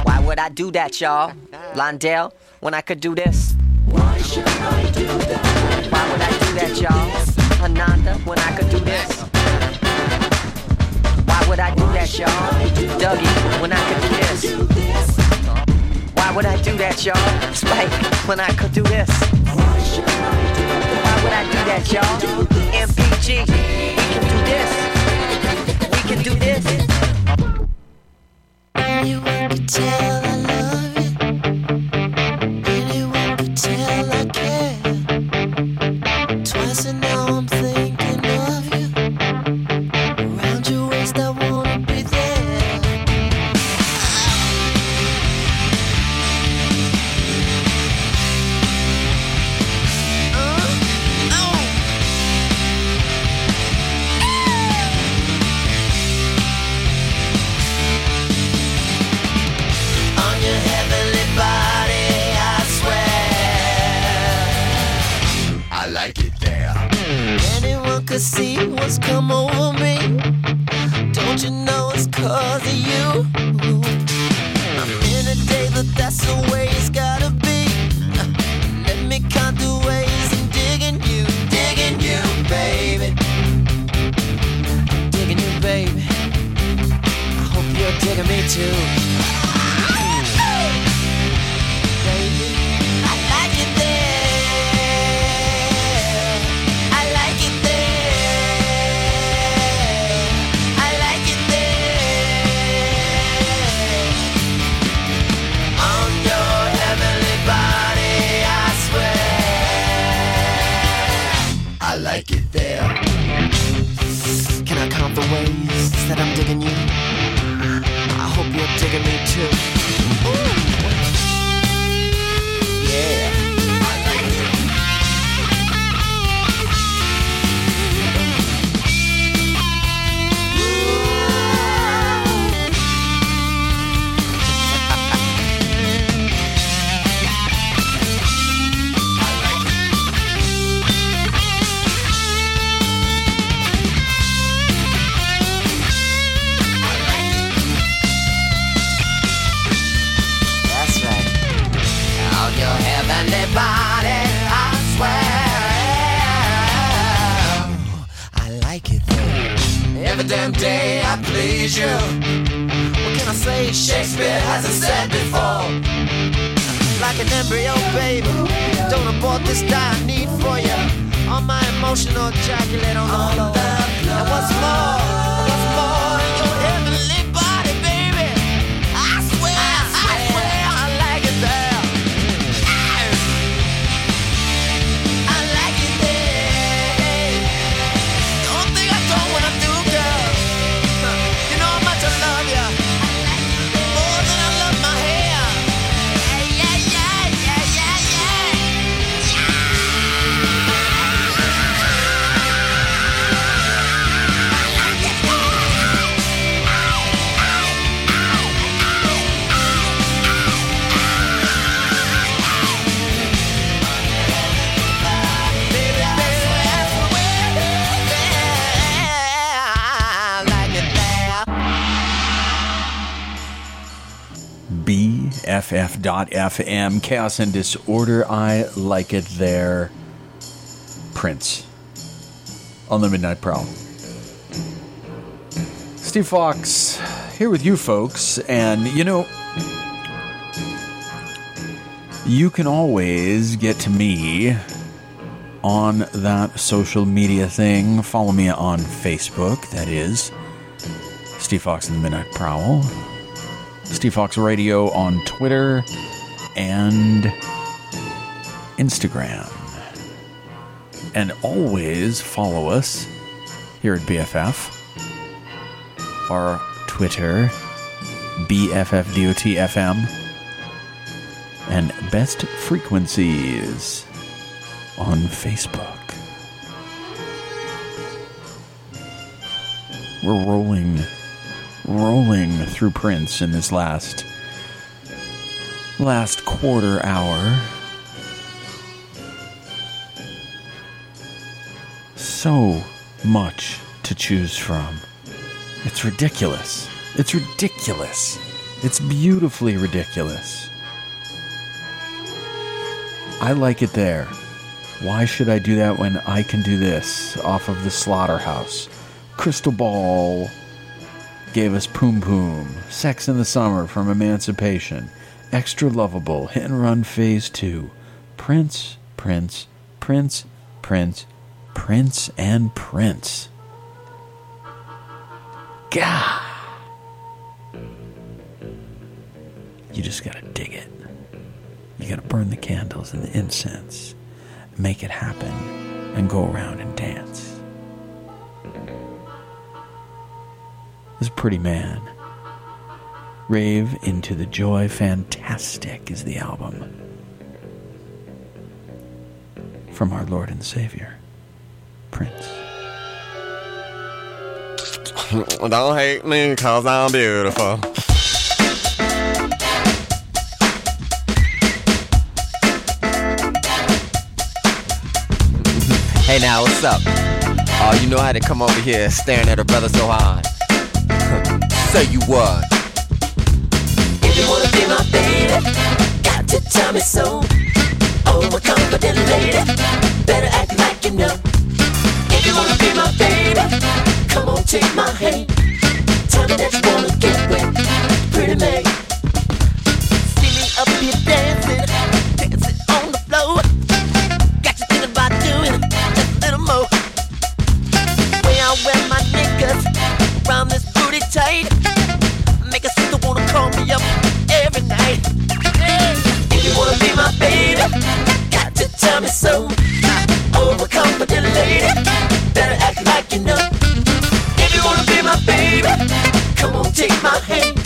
why would I do that, y'all? Londell, when I could do this? Why should I do that? Why would I do that, y'all? Ananda, when I could do this? Why would I do that, y'all? Dougie, when I could do this? Why would I do that, y'all? Spike, when I could do this? Why would I do that, y'all? NPG, BFF.FM, Chaos and Disorder. I like it there. Prince on the Midnight Prowl. Steve Foxx here with you folks, and you know, you can always get to me on that social media thing. Follow me on Facebook, that is Steve Foxx and the Midnight Prowl. Steve Foxx Radio on Twitter and Instagram. And always follow us here at BFF. Our Twitter, BFFDOTFM. And Best Frequencies on Facebook. We're rolling rolling through Prince in this last last quarter hour. So much to choose from. It's ridiculous. It's ridiculous. It's beautifully ridiculous. I like it there. Why should I do that when I can do this off of the slaughterhouse? Crystal Ball gave us Poom Poom, Sex in the Summer from Emancipation, Xtraloveable, Hit and Run Phase 2, Prince, Prince, Prince, Prince, Prince, and Prince. God. You just gotta dig it. You gotta burn the candles and the incense, make it happen, and go around and dance. This pretty man. Rave into the joy. Fantastic is the album. From our Lord and Savior, Prince. Don't hate me cause I'm beautiful. Hey now, what's up? Oh, you know how to come over here staring at a brother so hard. Say you what? If you wanna be my baby, got to tell me so. Overconfident lady, better act like you know. If you wanna be my baby, come on, take my hand. Tell me that you wanna get wet, pretty May. Tight. Make a sister wanna call me up every night. Hey. If you wanna be my baby, got to tell me so. Overconfident lady, better act like you know. If you wanna be my baby, come on, take my hand.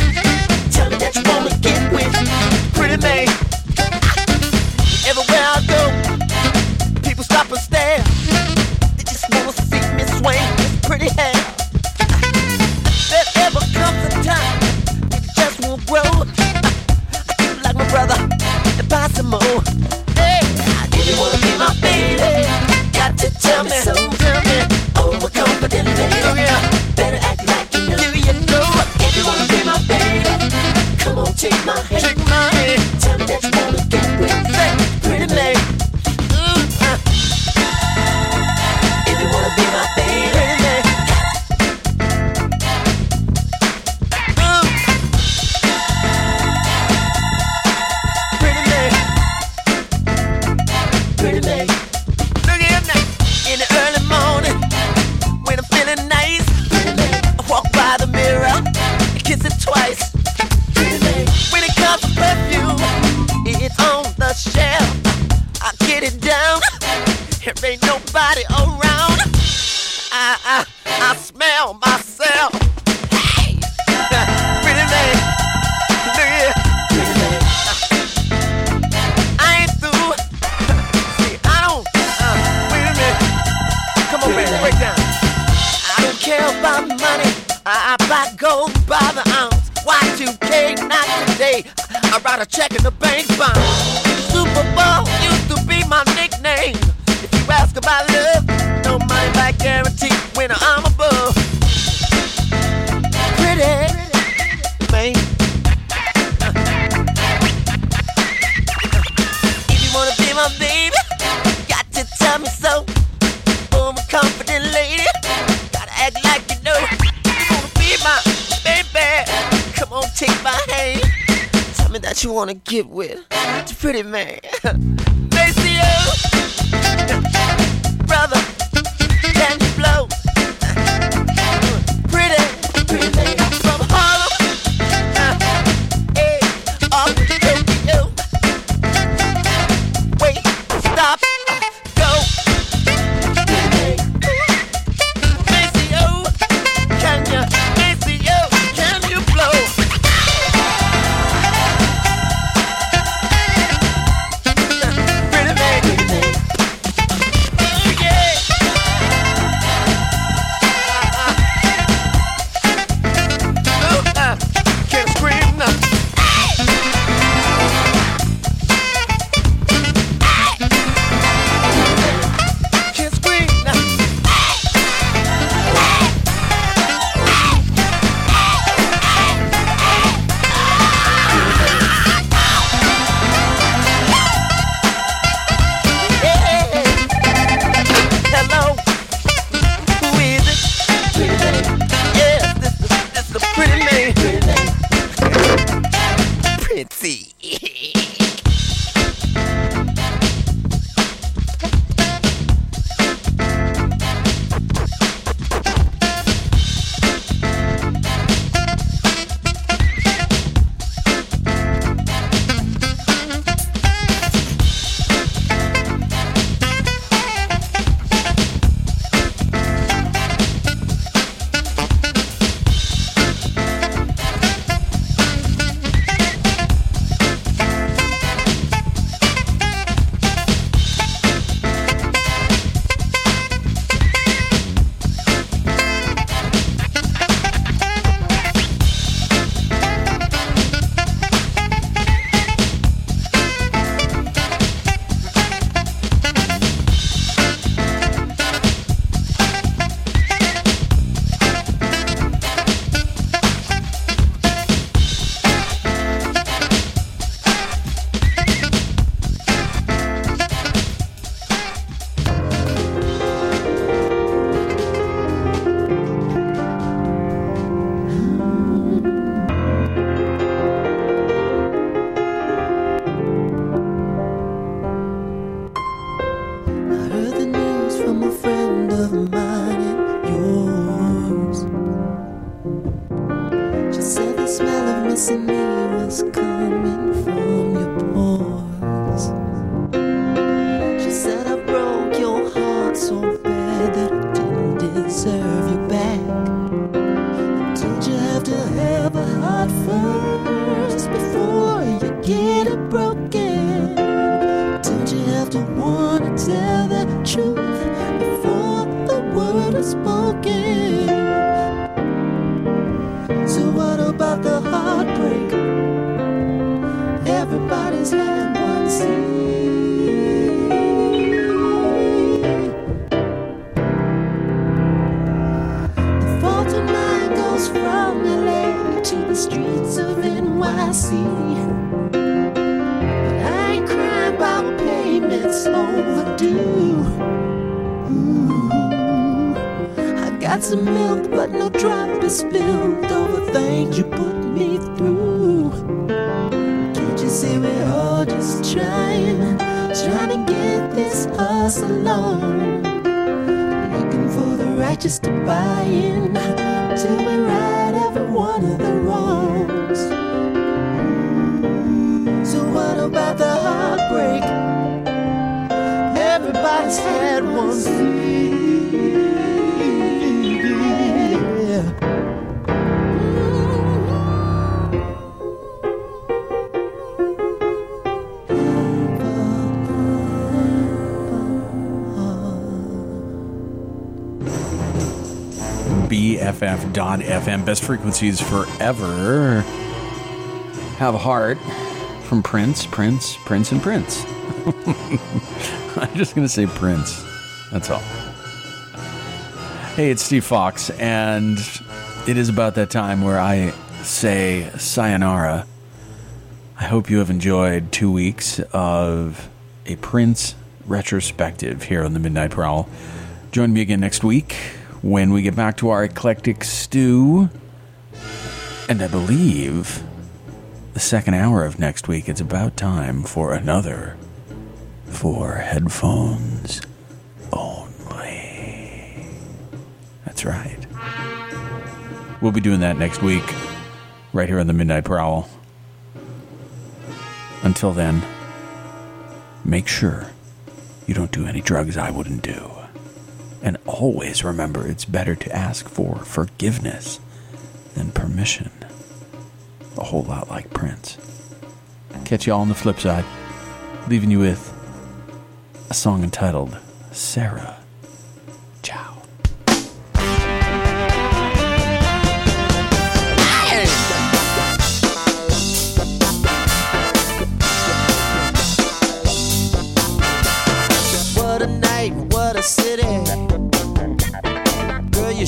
Was coming drop Best frequencies forever. Have a heart from Prince, Prince, Prince, and Prince. I'm just going to say Prince. That's all. Hey, it's Steve Foxx, and it is about that time where I say sayonara. I hope you have enjoyed two weeks of a Prince retrospective here on the Midnight Prowl. Join me again next week when we get back to our eclectic stew. And I believe the second hour of next week, it's about time for another for headphones only. That's right. We'll be doing that next week, right here on the Midnight Prowl. Until then, make sure you don't do any drugs I wouldn't do. And always remember it's better to ask for forgiveness than permission. A whole lot like Prince. Catch you all on the flip side, leaving you with a song entitled Sarah.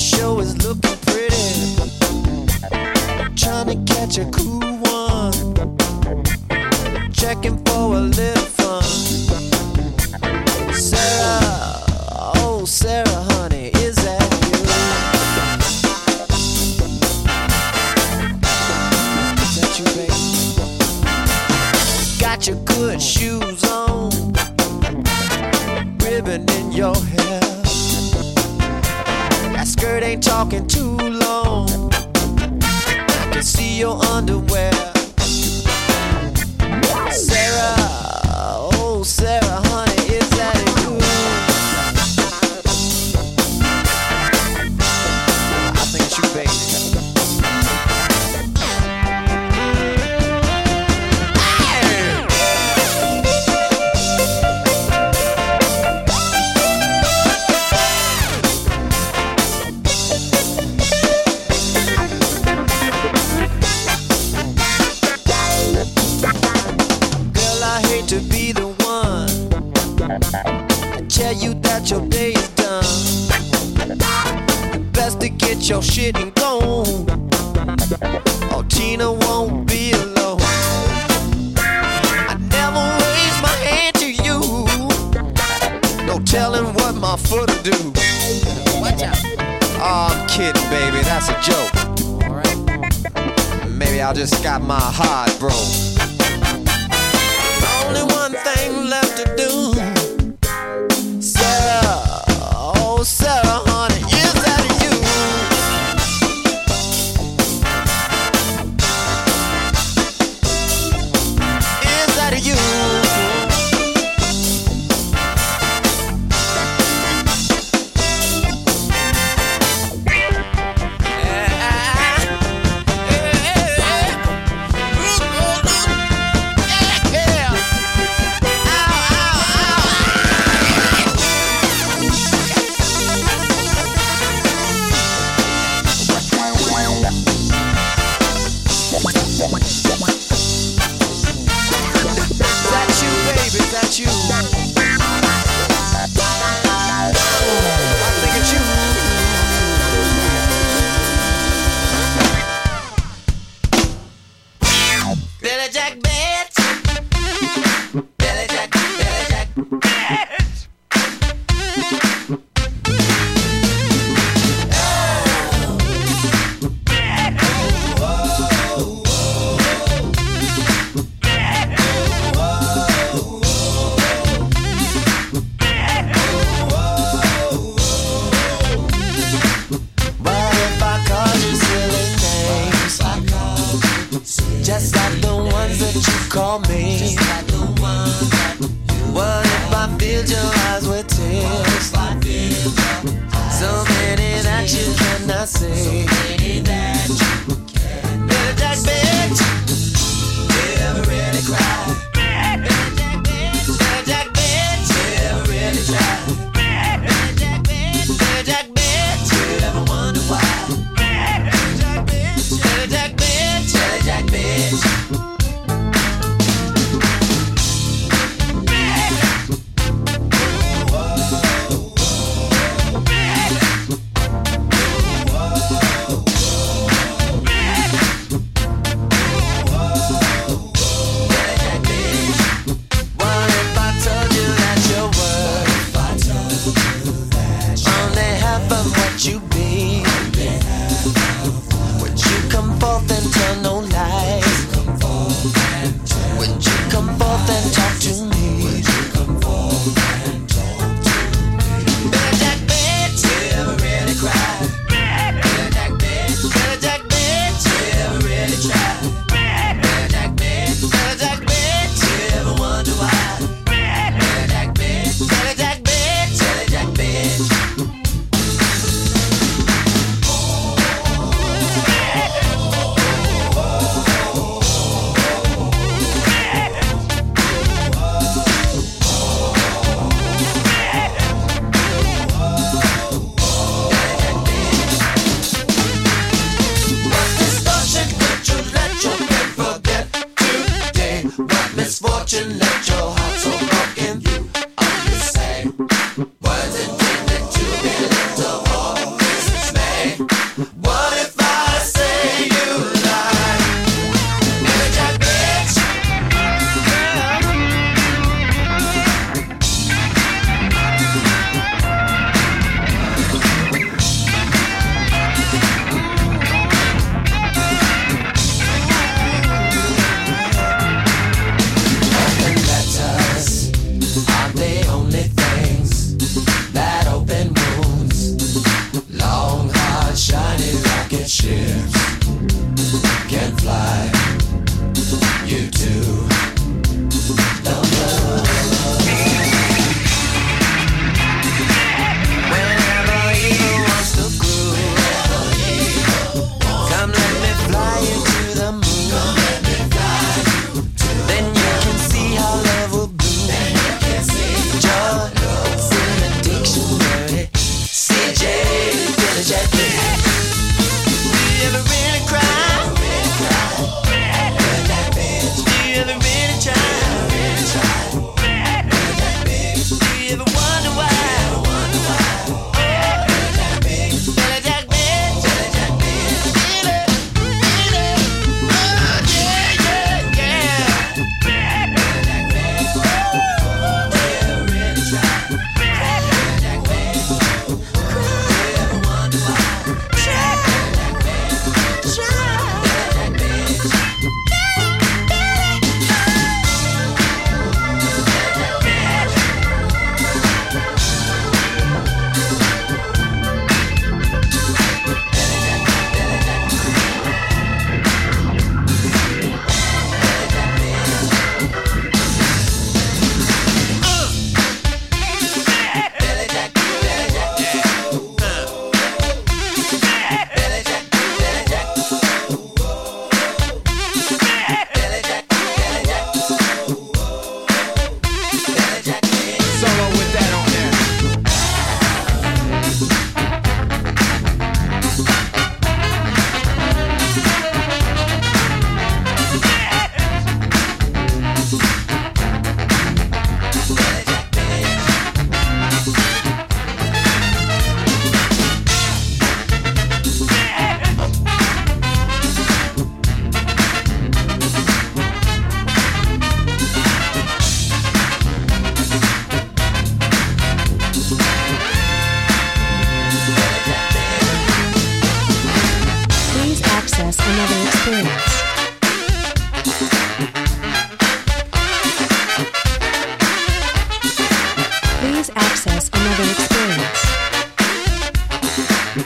Show is looking pretty. Trying to catch a cool one. Checking for a little fun. Sarah, oh Sarah, talking too long. I can see your underwear.